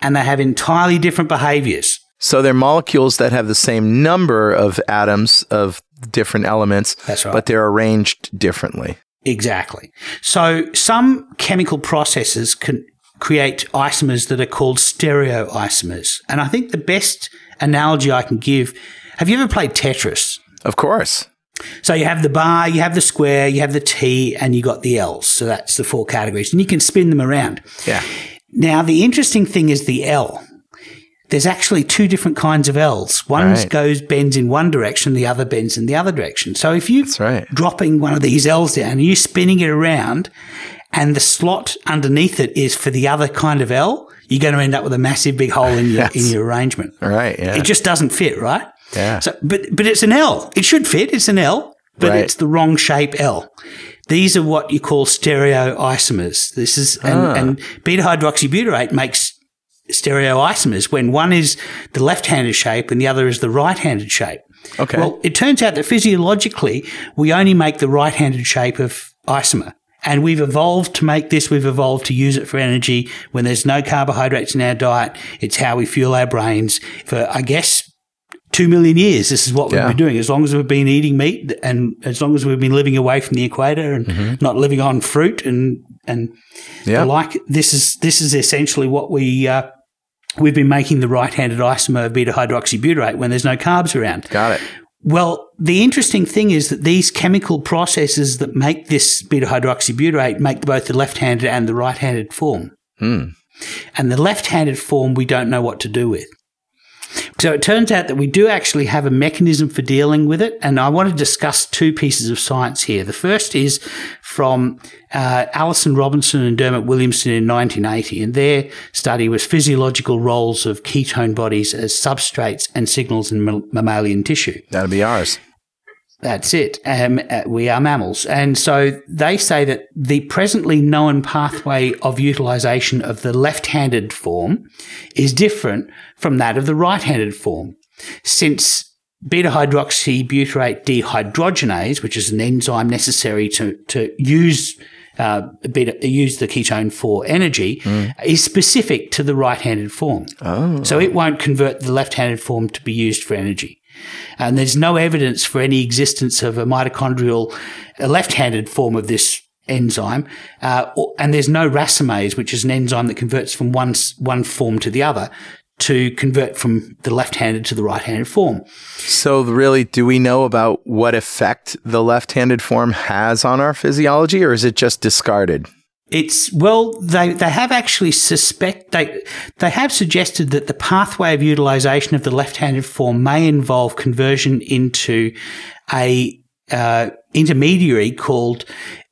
and they have entirely different behaviors. So they're molecules that have the same number of atoms of different elements, That's right. but they're arranged differently. Exactly. So some chemical processes can create isomers that are called stereoisomers. And I think the best analogy I can give, have you ever played Tetris? Of course. So you have the bar, you have the square, you have the T, and you got the L's. So that's the four categories, and you can spin them around. Yeah. Now the interesting thing is the L. There's actually two different kinds of L's. One Right. goes bends in one direction, the other bends in the other direction. So if you That's right. dropping one of these L's down and you spinning it around, and the slot underneath it is for the other kind of L, you're going to end up with a massive big hole in your Yes. in your arrangement. Right. Yeah. It just doesn't fit, right? Yeah. So, but but it's an L. It should fit. It's an L, but Right. it's the wrong shape L. These are what you call stereoisomers. This is and, Ah. and beta hydroxybutyrate makes stereoisomers when one is the left-handed shape and the other is the right-handed shape. okay. Well, it turns out that physiologically we only make the right-handed shape of isomer. And we've evolved to make this, we've evolved to use it for energy when there's no carbohydrates in our diet. It's how we fuel our brains for, I guess, two million years. This is what we've been doing. As long as we've been eating meat and as long as we've been living away from the equator and not living on fruit and, and Mm-hmm. yeah. the like, this is, this is essentially what we, uh, we've been making the right-handed isomer of beta hydroxybutyrate when there's no carbs around. Got it. Well, the interesting thing is that these chemical processes that make this beta hydroxybutyrate make both the left-handed and the right-handed form. Hmm. And the left-handed form we don't know what to do with. So it turns out that we do actually have a mechanism for dealing with it. And I want to discuss two pieces of science here. The first is from uh, Alison Robinson and Dermot Williamson in 1980. And their study was physiological roles of ketone bodies as substrates and signals in mammalian tissue. That'll be ours. That's it. Um, uh, we are mammals. And so they say that the presently known pathway of utilization of the left handed form is different from that of the right handed form. Since beta hydroxybutyrate dehydrogenase, which is an enzyme necessary to, to use uh, beta, use the ketone for energy, is specific to the right-handed form. Oh. So it won't convert the left-handed form to be used for energy. And there's no evidence for any existence of a mitochondrial a left-handed form of this enzyme. Uh, and there's no racemase, which is an enzyme that converts from one, one form to the other to convert from the left-handed to the right-handed form. So, really, do we know about what effect the left handed form has on our physiology, or is it just discarded? It's well, they they have actually suspect they they have suggested that the pathway of utilization of the left-handed form may involve conversion into a uh, intermediary called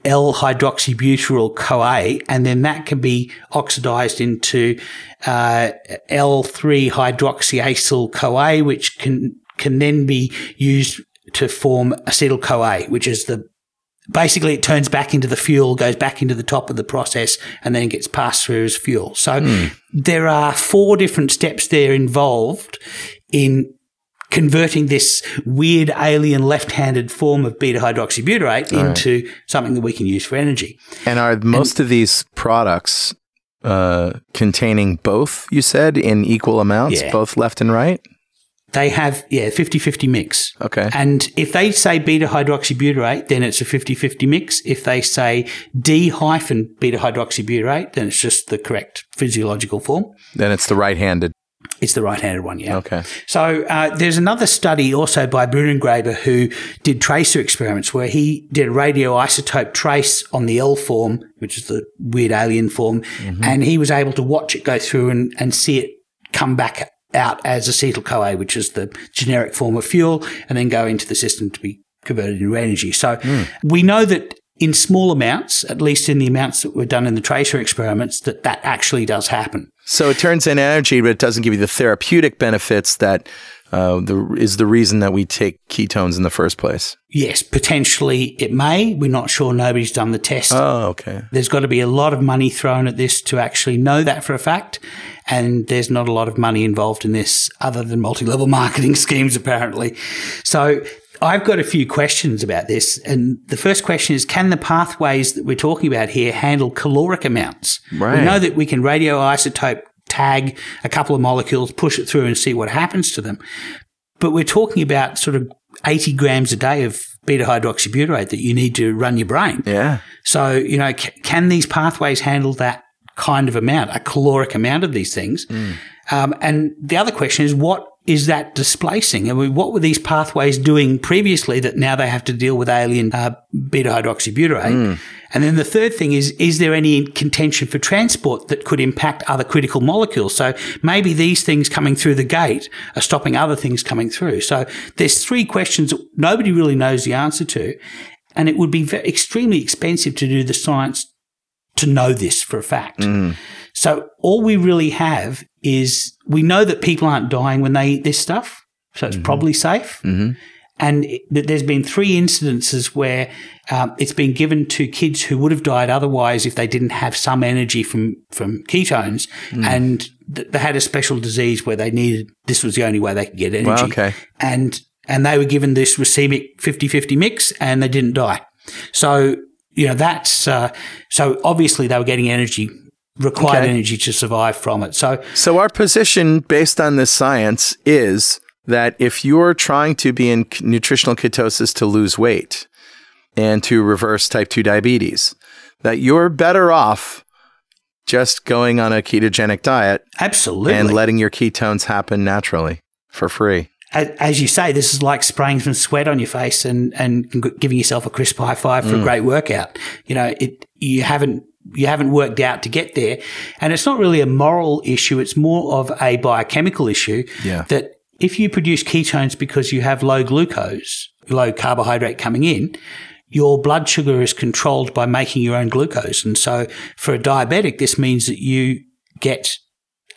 L-hydroxybutyryl CoA, and then that can be oxidized into uh, L3 hydroxyacyl CoA, which can can then be used to form acetyl CoA, which is the basically it turns back into the fuel, goes back into the top of the process, and then gets passed through as fuel. So there are four different steps there involved in converting this weird alien left-handed form of beta hydroxybutyrate into something that we can use for energy. And are most of these products uh, containing both, you said, in equal amounts, Yeah. both left and right? They have, yeah, 50-50 mix. Okay. And if they say beta hydroxybutyrate, then it's a 50-50 mix. If they say D hyphen beta hydroxybutyrate, then it's just the correct physiological form. Then it's the right handed. It's the right-handed one, yeah. Okay. So uh, there's another study also by Brunengraber who did tracer experiments where he did a radioisotope trace on the L form, which is the weird alien form, and he was able to watch it go through and, and see it come back out as acetyl CoA, which is the generic form of fuel, and then go into the system to be converted into energy. So we know that in small amounts, at least in the amounts that were done in the tracer experiments, that that actually does happen. So it turns in energy, but it doesn't give you the therapeutic benefits that uh, the, is the reason that we take ketones in the first place. Yes, potentially it may. We're not sure. Nobody's done the test. Oh, okay. There's got to be a lot of money thrown at this to actually know that for a fact. And there's not a lot of money involved in this other than multi level marketing schemes, apparently. So I've got a few questions about this. And the first question is Can the pathways that we're talking about here handle caloric amounts? Right. We know that we can radioisotope tag a couple of molecules, push it through, and see what happens to them. But we're talking about sort of 80 grams a day of beta hydroxybutyrate that you need to run your brain. Yeah. So, you know, c- can these pathways handle that kind of amount, a caloric amount of these things? Um, and the other question is, what is that displacing? I mean, what were these pathways doing previously that now they have to deal with alien uh, beta hydroxybutyrate? And then the third thing is, is there any contention for transport that could impact other critical molecules? So maybe these things coming through the gate are stopping other things coming through. So there's three questions that nobody really knows the answer to. And it would be ve- extremely expensive to do the science to know this for a fact. Mm. So all we really have is we know that people aren't dying when they eat this stuff. So it's mm-hmm. probably safe. Mm-hmm. And it, there's been three incidences where um, it's been given to kids who would have died otherwise if they didn't have some energy from, from ketones. And th- they had a special disease where they needed, this was the only way they could get energy. Well, okay. And, and they were given this racemic 50-50 mix and they didn't die. So, you know, that's, uh, so obviously they were getting energy, required Okay. energy to survive from it. So So our position based on this science is that if you're trying to be in nutritional ketosis to lose weight and to reverse type 2 diabetes, that you're better off just going on a ketogenic diet absolutely. and letting your ketones happen naturally for free. as, you say, this is like spraying some sweat on your face and, and giving yourself a crisp high five for a mm. great workout. You know, it, you haven't, you haven't worked out to get there. And it's not really a moral issue. It's more of a biochemical issue Yeah. that if you produce ketones because you have low glucose, low carbohydrate coming in, your blood sugar is controlled by making your own glucose. And so for a diabetic, this means that you get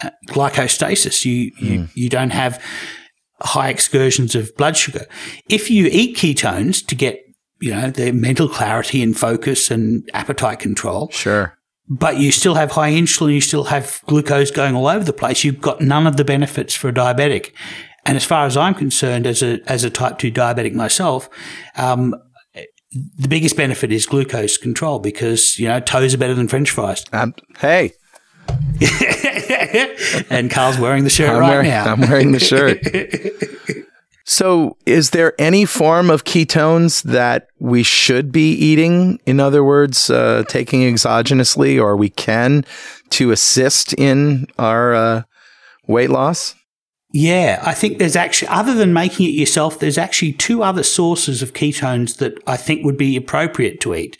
uh, glycostasis. You, you, you don't have high excursions of blood sugar. If you eat ketones to get, you know, the mental clarity and focus and appetite control, Sure. but you still have high insulin, you still have glucose going all over the place, you've got none of the benefits for a diabetic. And as far as I'm concerned, as a as a type two diabetic myself, um, the biggest benefit is glucose control because you know toes are better than French fries. Um, hey, and Carl's wearing the shirt I'm, right wearing, now. I'm wearing the shirt. so, is there any form of ketones that we should be eating? In other words, uh, taking exogenously, or we can to assist in our uh, weight loss? Yeah, I think there's actually, other than making it yourself, there's actually two other sources of ketones that I think would be appropriate to eat.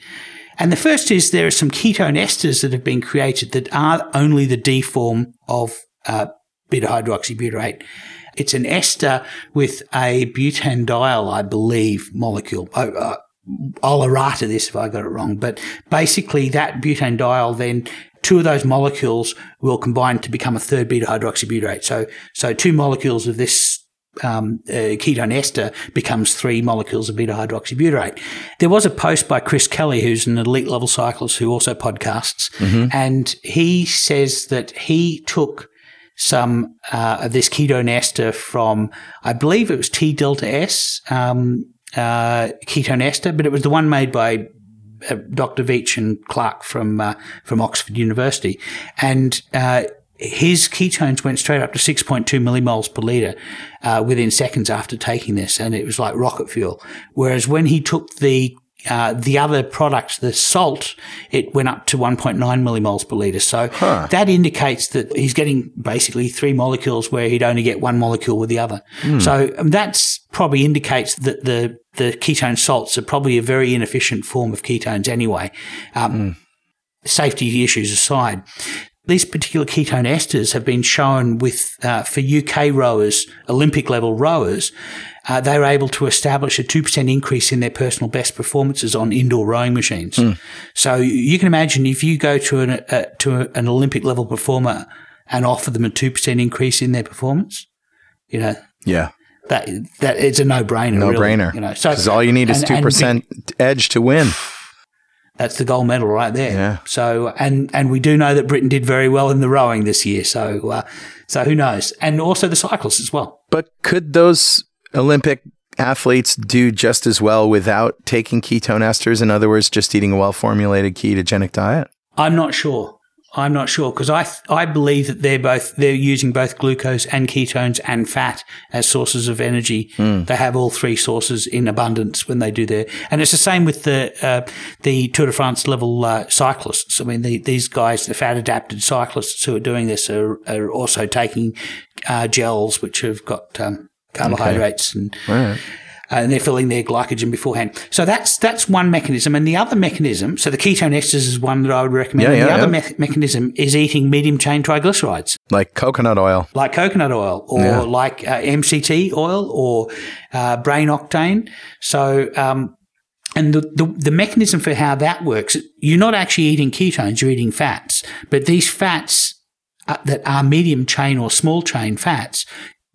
And the first is there are some ketone esters that have been created that are only the D form of uh, beta hydroxybutyrate. It's an ester with a butanediol, I believe, molecule. Oh, uh, I'll errata this if I got it wrong, but basically that butanediol then two of those molecules will combine to become a third beta hydroxybutyrate. So, so two molecules of this um, uh, ketone ester becomes three molecules of beta hydroxybutyrate. There was a post by Chris Kelly, who's an elite level cyclist who also podcasts, and he says that he took some uh, of this ketone ester from, I believe it was T delta S um, uh, ketone ester, but it was the one made by Dr. Veech and Clarke from uh, from Oxford University, and uh, his ketones went straight up to 6.2 millimoles per liter uh, within seconds after taking this, and it was like rocket fuel. Whereas when he took the uh, the other product, the salt, it went up to 1.9 millimoles per liter. So that indicates that he's getting basically three molecules where he'd only get one molecule with the other. So um, that's probably indicates that the the ketone salts are probably a very inefficient form of ketones anyway. Um, Safety issues aside. these particular ketone esters have been shown with uh, for UK rowers, Olympic level rowers. Uh, they were able to establish a two percent increase in their personal best performances on indoor rowing machines. So you can imagine if you go to an uh, to an Olympic level performer and offer them a two percent increase in their performance, you know Yeah. that that it's a no brainer. No really, brainer. You know, so all you need is and- two and percent edge to win. That's the gold medal right there. Yeah. So and and we do know that Britain did very well in the rowing this year. So uh, so who knows? And also the cyclists as well. But could those Olympic athletes do just as well without taking ketone esters? In other words, just eating a well formulated ketogenic diet? I'm not sure. I'm not sure because I th- I believe that they're both they're using both glucose and ketones and fat as sources of energy. They have all three sources in abundance when they do their, and it's the same with the uh, the Tour de France level uh, cyclists. I mean, the, these guys, the fat adapted cyclists who are doing this, are, are also taking uh, gels which have got um, carbohydrates and All right. and they're filling their glycogen beforehand. So that's that's one mechanism, and the other mechanism. So the ketone esters is one that I would recommend. Yeah, and the yeah, other yeah. me- mechanism is eating medium chain triglycerides, Like coconut oil. like coconut oil or Yeah. like uh, MCT oil or uh, brain octane. So. Um, and the, the, the mechanism for how that works, you're not actually eating ketones, you're eating fats. But these fats uh, that are medium chain or small chain fats,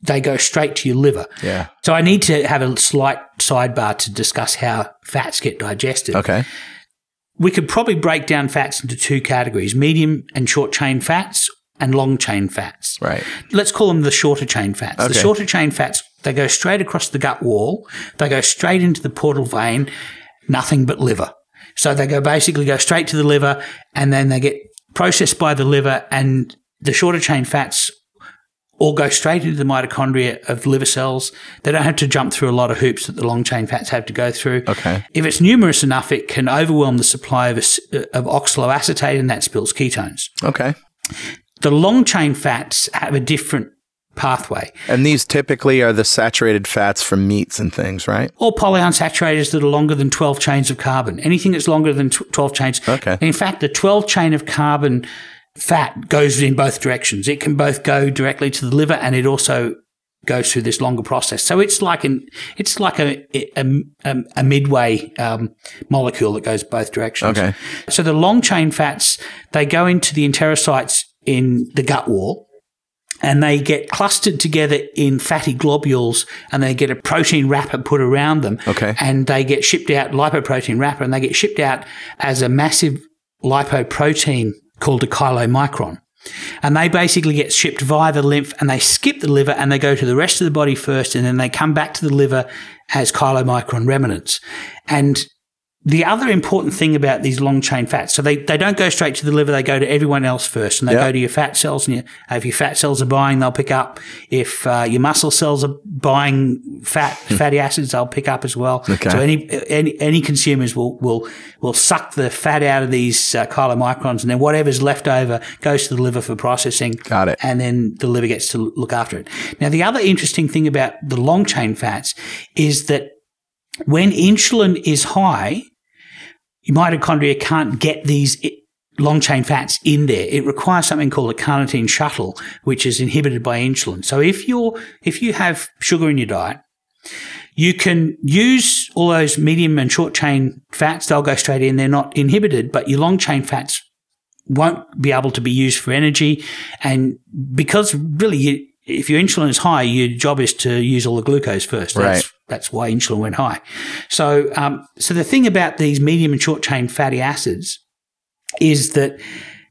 they go straight to your liver. Yeah. So I need to have a slight sidebar to discuss how fats get digested. Okay. We could probably break down fats into two categories, medium and short chain fats and long chain fats. Right. Let's call them the shorter chain fats. The shorter chain fats, they go straight across the gut wall. They go straight into the portal vein, nothing but liver. So they go basically go straight to the liver and then they get processed by the liver and the shorter chain fats all go straight into the mitochondria of liver cells. They don't have to jump through a lot of hoops that the long chain fats have to go through. Okay. If it's numerous enough, it can overwhelm the supply of, of oxaloacetate and that spills ketones. Okay. The long chain fats have a different pathway. And these typically are the saturated fats from meats and things, right? All polyunsaturators that are longer than 12 chains of carbon. Anything that's longer than 12 chains. Okay. In fact, the 12 chain of carbon fat goes in both directions. It can both go directly to the liver and it also goes through this longer process. So it's like an, it's like a, a, a, a midway um, molecule that goes both directions. Okay. So the long chain fats, they go into the enterocytes in the gut wall and they get clustered together in fatty globules and they get a protein wrapper put around them. Okay. And they get shipped out, lipoprotein wrapper, and they get shipped out as a massive lipoprotein called a chylomicron. And they basically get shipped via the lymph and they skip the liver and they go to the rest of the body first and then they come back to the liver as chylomicron remnants. And the other important thing about these long chain fats, so they, they don't go straight to the liver, they go to everyone else first, and they Yeah. go to your fat cells. And your, if your fat cells are buying, they'll pick up. If uh, your muscle cells are buying fat fatty acids, they'll pick up as well. Okay. So any any any consumers will will will suck the fat out of these uh, chylomicrons, and then whatever's left over goes to the liver for processing. Got it. And then the liver gets to look after it. Now, the other interesting thing about the long chain fats is that when insulin is high, mitochondria can't get these long chain fats in there. It requires something called a carnitine shuttle, which is inhibited by insulin. So if you're, if you have sugar in your diet, you can use all those medium and short chain fats. They'll go straight in. They're not inhibited, but your long chain fats won't be able to be used for energy. And because really, you, if your insulin is high, your job is to use all the glucose first. That's, Right. That's why insulin went high. So, um, so the thing about these medium and short chain fatty acids is that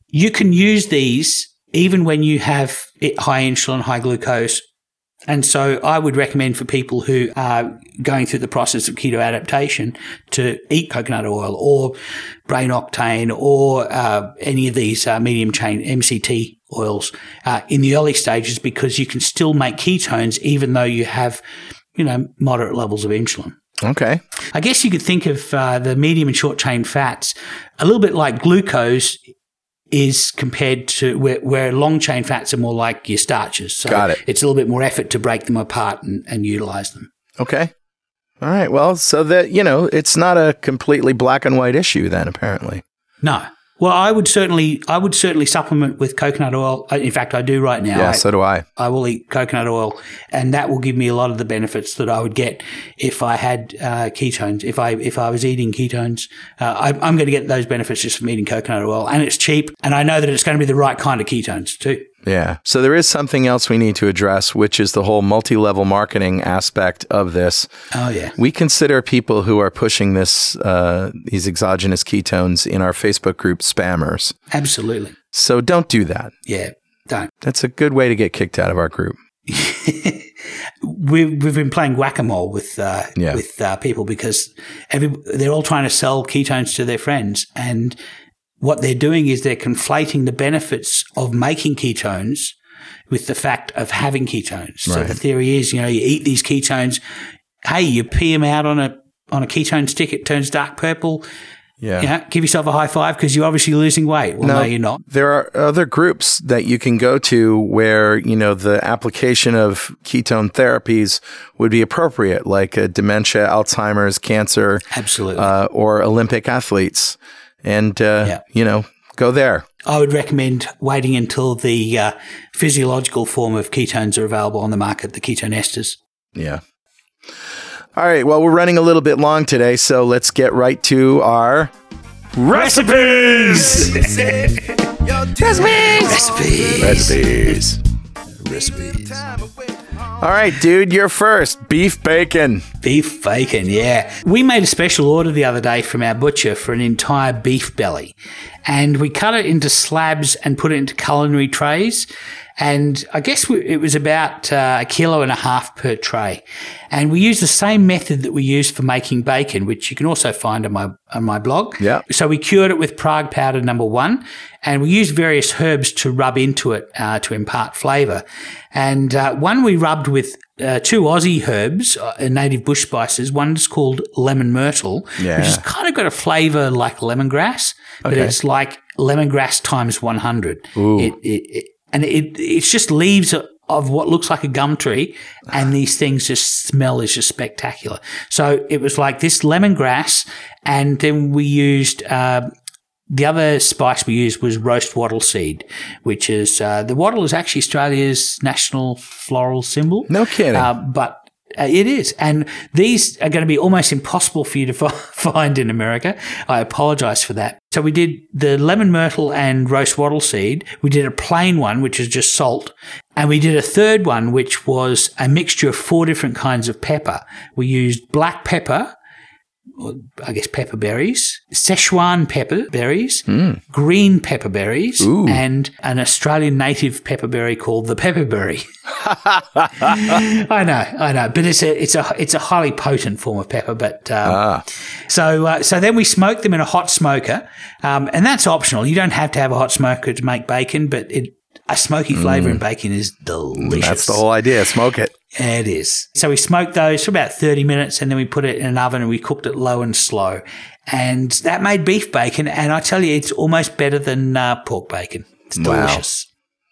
you can use these even when you have high insulin, high glucose. And so I would recommend for people who are going through the process of keto adaptation to eat coconut oil or brain octane or uh, any of these uh, medium chain MCT oils uh, in the early stages because you can still make ketones even though you have, you know, moderate levels of insulin. Okay. I guess you could think of uh, the medium and short chain fats a little bit like glucose is compared to where, where long chain fats are more like your starches. So Got it. It's a little bit more effort to break them apart and, and utilize them. Okay. All right. Well, so that, you know, it's not a completely black and white issue then, apparently. No. Well, I would certainly, I would certainly supplement with coconut oil. In fact, I do right now. Yeah, I, so do I. I will eat coconut oil, and that will give me a lot of the benefits that I would get if I had uh, ketones. If I if I was eating ketones, uh, I, I'm going to get those benefits just from eating coconut oil, and it's cheap, and I know that it's going to be the right kind of ketones too. Yeah. So there is something else we need to address, which is the whole multi level marketing aspect of this. Oh yeah, We consider people who are pushing this, uh, these exogenous ketones in our Facebook group spammers. absolutely. So don't do that. Yeah, don't. That's a good way to get kicked out of our group. we've we've been playing whack a mole with uh, Yeah. with uh, people because every they're all trying to sell ketones to their friends, and what they're doing is they're conflating the benefits of making ketones with the fact of having ketones. So the theory is, you know, you eat these ketones, hey, you pee them out on a on a ketone stick, it turns dark purple. Yeah. Yeah, give yourself a high five because you're obviously losing weight. Well, no, you're not. There are other groups that you can go to where, you know, the application of ketone therapies would be appropriate, like uh, dementia, Alzheimer's, cancer, Absolutely. uh, or Olympic athletes. And, uh, Yeah. you know, go there. I would recommend waiting until the uh, physiological form of ketones are available on the market, the ketone esters. Yeah. All right. Well, we're running a little bit long today, so let's get right to our recipes. Recipes. recipes. Recipes. All right, dude, you're first. Beef bacon. Beef bacon, yeah. We made a special order the other day from our butcher for an entire beef belly. And we cut it into slabs and put it into culinary trays. And I guess we, it was about uh, a kilo and a half per tray. And we used the same method that we used for making bacon, which you can also find on my on my blog. Yeah. So we cured it with Prague powder number one, and we used various herbs to rub into it uh, to impart flavour. And uh, one we rubbed with uh, two Aussie herbs, uh, native bush spices. One is called lemon myrtle, which has kind of got a flavour like lemongrass, but Okay. it's like lemongrass times 100. Ooh. It, it, it, and it, it's just leaves of what looks like a gum tree, and these things just smell is just spectacular. So it was like this lemongrass, and then we used. Uh, the other spice we used was roast wattle seed, which is uh, the wattle is actually Australia's national floral symbol. No kidding. Uh, but Uh, it is. And these are going to be almost impossible for you to find in America. I apologize for that. So we did the lemon myrtle and roast wattle seed. We did a plain one, which is just salt. And we did a third one, which was a mixture of four different kinds of pepper. We used black pepper, or I guess pepper berries, Szechuan pepper berries, green pepper berries, Ooh. and an Australian native pepper berry called the pepperberry. I know, I know, but it's a it's a it's a highly potent form of pepper. But um, Ah, so uh, so then we smoke them in a hot smoker, um, and that's optional. You don't have to have a hot smoker to make bacon, but it a smoky flavour in bacon is delicious. that's the whole idea. Smoke it. It is. So we smoked those for about 30 minutes and then we put it in an oven and we cooked it low and slow. And that made beef bacon. And I tell you, it's almost better than uh, pork bacon. It's Wow. delicious.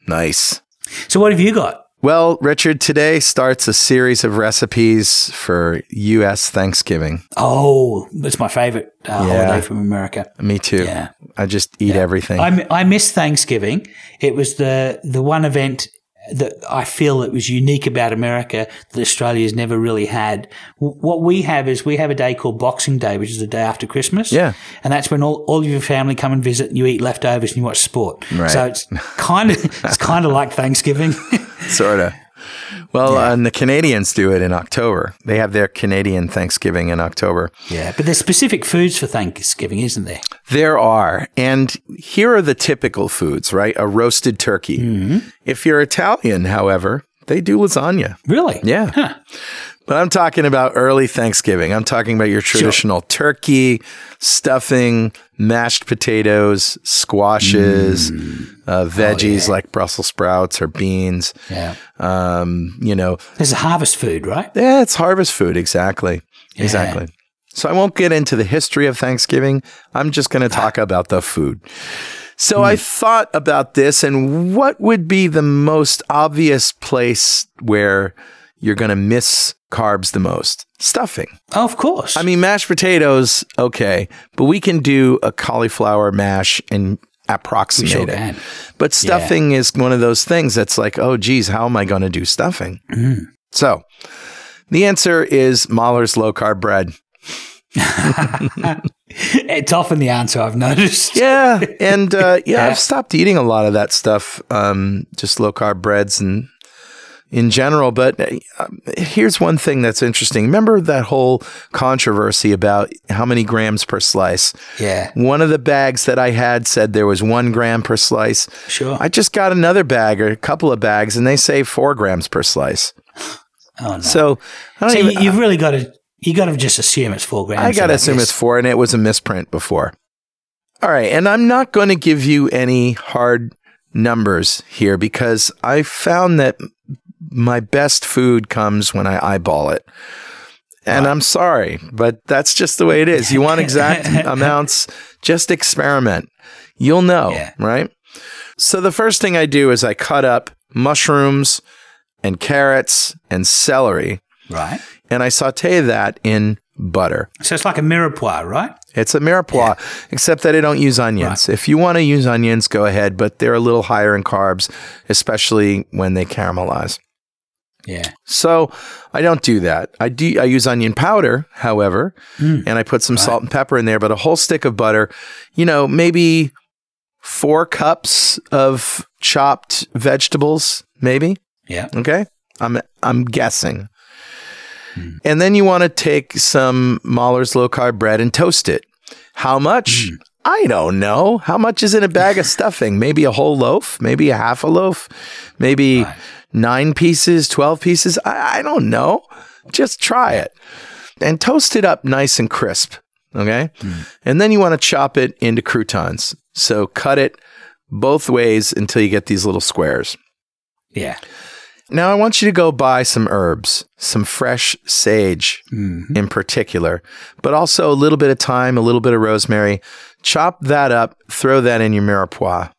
Nice. So what have you got? Well, Richard, today starts a series of recipes for U.S. Thanksgiving. Oh, it's my favorite uh, Yeah. holiday from America. Me too. Yeah. I just eat everything. I, I miss Thanksgiving. It was the, the one event that I feel that was unique about America that Australia's never really had. What we have is we have a day called Boxing Day, which is the day after Christmas. Yeah. And that's when all, all of your family come and visit and you eat leftovers and you watch sport. Right. So it's kind of, it's kind of like Thanksgiving. sort of. Well, and the Canadians do it in October. They have their Canadian Thanksgiving in October. yeah. But there's specific foods for Thanksgiving, isn't there? There are. And here are the typical foods, right? A roasted turkey. Mm-hmm. If you're Italian, however, they do lasagna. Really? Yeah. Huh. But I'm talking about early Thanksgiving. I'm talking about your traditional turkey, stuffing, mashed potatoes, squashes, Mm. uh, Oh, veggies like Brussels sprouts or beans. Yeah. Um, you know, There's a harvest food, right? yeah, it's harvest food. Exactly. Exactly. So I won't get into the history of Thanksgiving. I'm just going to talk about the food. So I thought about this and what would be the most obvious place where you're going to miss carbs the most? Stuffing. Oh, of course. I mean, mashed potatoes, okay, but we can do a cauliflower mash and approximate sure it. can. But stuffing is one of those things that's like, oh, geez, how am I going to do stuffing? Mm. So the answer is Mahler's low carb bread. it's often the answer I've noticed. Yeah, and uh, yeah, Yeah. I've stopped eating a lot of that stuff, um, just low carb breads and in general. But uh, here's one thing that's interesting. Remember that whole controversy about how many grams per slice? Yeah, One of the bags that I had said there was one gram per slice. sure. I just got another bag or a couple of bags, and they say four grams per slice. oh no. So I don't So even. you, you've really got to you got to just assume it's four grams. I got to assume this. it's four, and it was a misprint before. All right. And I'm not going to give you any hard numbers here because I found that my best food comes when I eyeball it. And I'm sorry, but that's just the way it is. You want exact amounts, just experiment. You'll know, Yeah. right? So the first thing I do is I cut up mushrooms and carrots and celery right. and I saute that in butter. So it's like a mirepoix, right? It's a mirepoix, except that I don't use onions. If you want to use onions, go ahead, but they're a little higher in carbs, especially when they caramelize. Yeah. So I don't do that. I do. I use onion powder, however, Mm. and I put some salt and pepper in there. But a whole stick of butter, you know, maybe four cups of chopped vegetables, maybe. Yeah. Okay. I'm I'm guessing. And then you want to take some Mahler's low carb bread and toast it. How much? I don't know. How much is in a bag of stuffing? Maybe a whole loaf, maybe a half a loaf, maybe Right. Nine pieces, 12 pieces. I, I don't know. Just try it and toast it up nice and crisp. Okay. And then you want to chop it into croutons. So cut it both ways until you get these little squares. Yeah. Now, I want you to go buy some herbs, some fresh sage Mhm. in particular, but also a little bit of thyme, a little bit of rosemary. Chop that up, throw that in your mirepoix.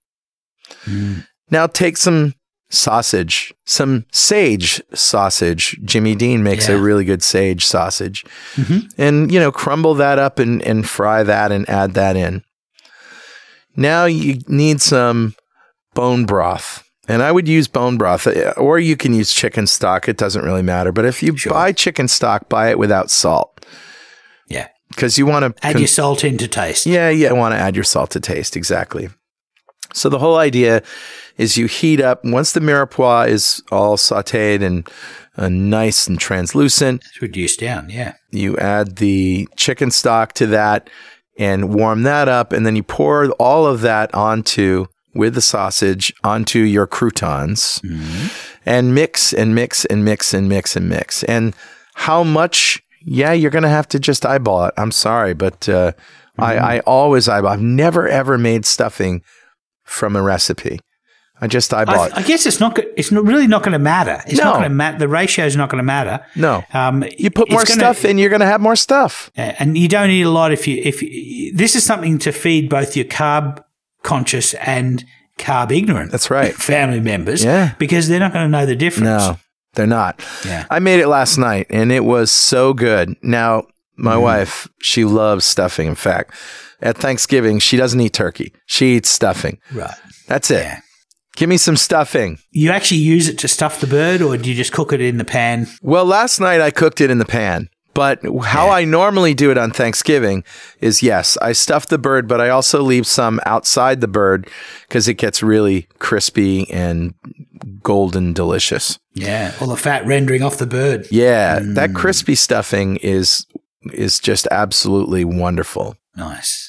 Mm. Now, take some sausage, some sage sausage. Jimmy Dean makes a really good sage sausage. Mhm. And, you know, crumble that up and, and fry that and add that in. Now, you need some bone broth. And I would use bone broth, uh, or you can use chicken stock. It doesn't really matter. But if you Sure. buy chicken stock, buy it without salt Yeah. because you want to Add your salt into taste. yeah, yeah, want to add your salt to taste exactly. So the whole idea is you heat up once the mirepoix is all sautéed and uh, nice and translucent. It's reduced down. Yeah. You add the chicken stock to that and warm that up, and then you pour all of that onto with the sausage onto your croutons and mix and mix and mix and mix and mix. And how much? Yeah, you're gonna have to just eyeball it. I'm sorry, but uh, I, I always eyeball. I've never ever made stuffing from a recipe. I just eyeball I. I guess it's not. It's not really not going to matter. It's No. not going to matter. The ratio is not going to matter. No, Um, you put more gonna- stuff in, you're gonna have more stuff. And you don't eat a lot if you if you, this is something to feed both your carb conscious and carb ignorant That's right. family members Yeah. because they're not going to know the difference No, they're not. yeah I made it last night and it was so good. Now, my Mm-hmm. wife, she loves stuffing. In fact, at Thanksgiving, she doesn't eat turkey. She eats stuffing. right That's it. Yeah. Give me some stuffing. you actually use it to stuff the bird or do you just cook it in the pan Well, last night I cooked it in the pan. But how Yeah. I normally do it on Thanksgiving is yes, I stuff the bird, but I also leave some outside the bird because it gets really crispy and golden delicious. yeah all the fat rendering off the bird Yeah, Mm. that crispy stuffing is is just absolutely wonderful. nice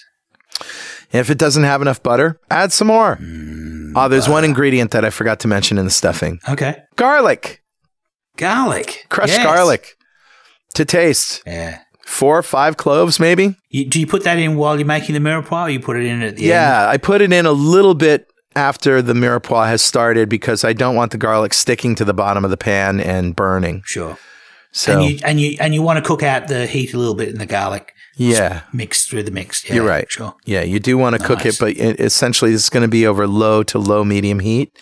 And if it doesn't have enough butter, add some more. Mm, oh, there's one ingredient that I forgot to mention in the stuffing. okay Garlic. garlic Crushed Yes. garlic to taste. yeah Four or five cloves maybe? you, do you put that in while you're making the mirepoix or you put it in at the end Yeah, I put it in a little bit after the mirepoix has started because I don't want the garlic sticking to the bottom of the pan and burning. sure So and you and you and you want to cook out the heat a little bit in the garlic Yeah. mixed through the mix. Yeah, You're right. Sure. Yeah, you do want to cook it, but it, essentially it's going to be over low to low medium heat.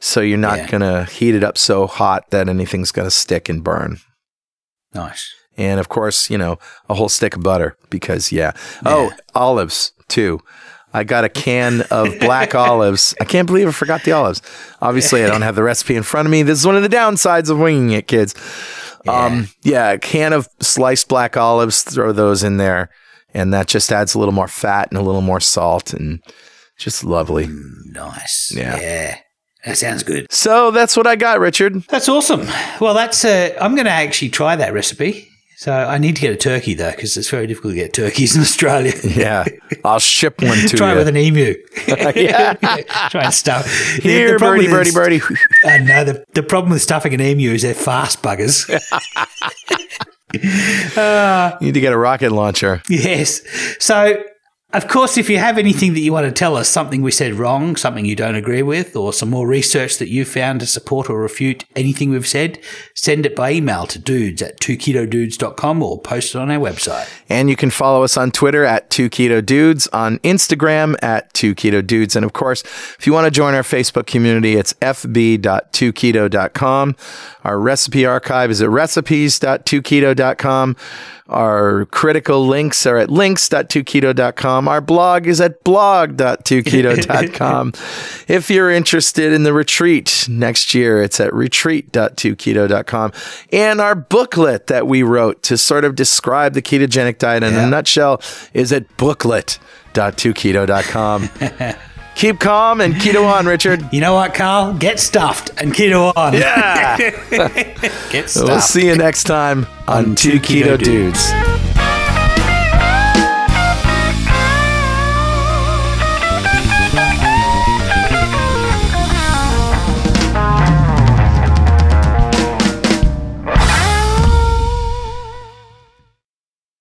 So you're not Yeah. going to heat it up so hot that anything's going to stick and burn. Nice. And of course, you know, a whole stick of butter because, yeah. Oh, olives too. I got a can of black olives. I can't believe I forgot the olives. Obviously, I don't have the recipe in front of me. This is one of the downsides of winging it, kids. Um, yeah, a can of sliced black olives, throw those in there, and that just adds a little more fat and a little more salt and just lovely. Nice. Yeah. Yeah. That sounds good. So that's what I got, Richard. That's awesome. Well, that's uh, I'm going to actually try that recipe. So I need to get a turkey though, because it's very difficult to get turkeys in Australia. Yeah, I'll ship one to you. Try you. with an emu. yeah. Try and stuff. The- the Here, problem birdie, birdie, birdie. Uh, I know the, the problem with stuffing an emu is they're fast buggers. Uh, you need to get a rocket launcher. yes. So, of course, if you have anything that you want to tell us, something we said wrong, something you don't agree with, or some more research that you found to support or refute anything we've said, send it by email to dudes at 2ketodudes.com or post it on our website. And you can follow us on Twitter at 2 Keto Dudes, on Instagram at 2 Keto Dudes. And of course, if you want to join our Facebook community, it's fb.2keto.com. Our recipe archive is at recipes.2keto.com. Our critical links are at links.2keto.com. Our blog is at blog.2keto.com. if you're interested in the retreat next year, it's at retreat.2keto.com. And our booklet that we wrote to sort of describe the ketogenic diet in Yeah. a nutshell is at booklet.2keto.com. Keep calm and keto on, Richard. You know what, Carl? Get stuffed and keto on. Yeah. Get stuffed. we'll see you next time on Two Keto Dudes.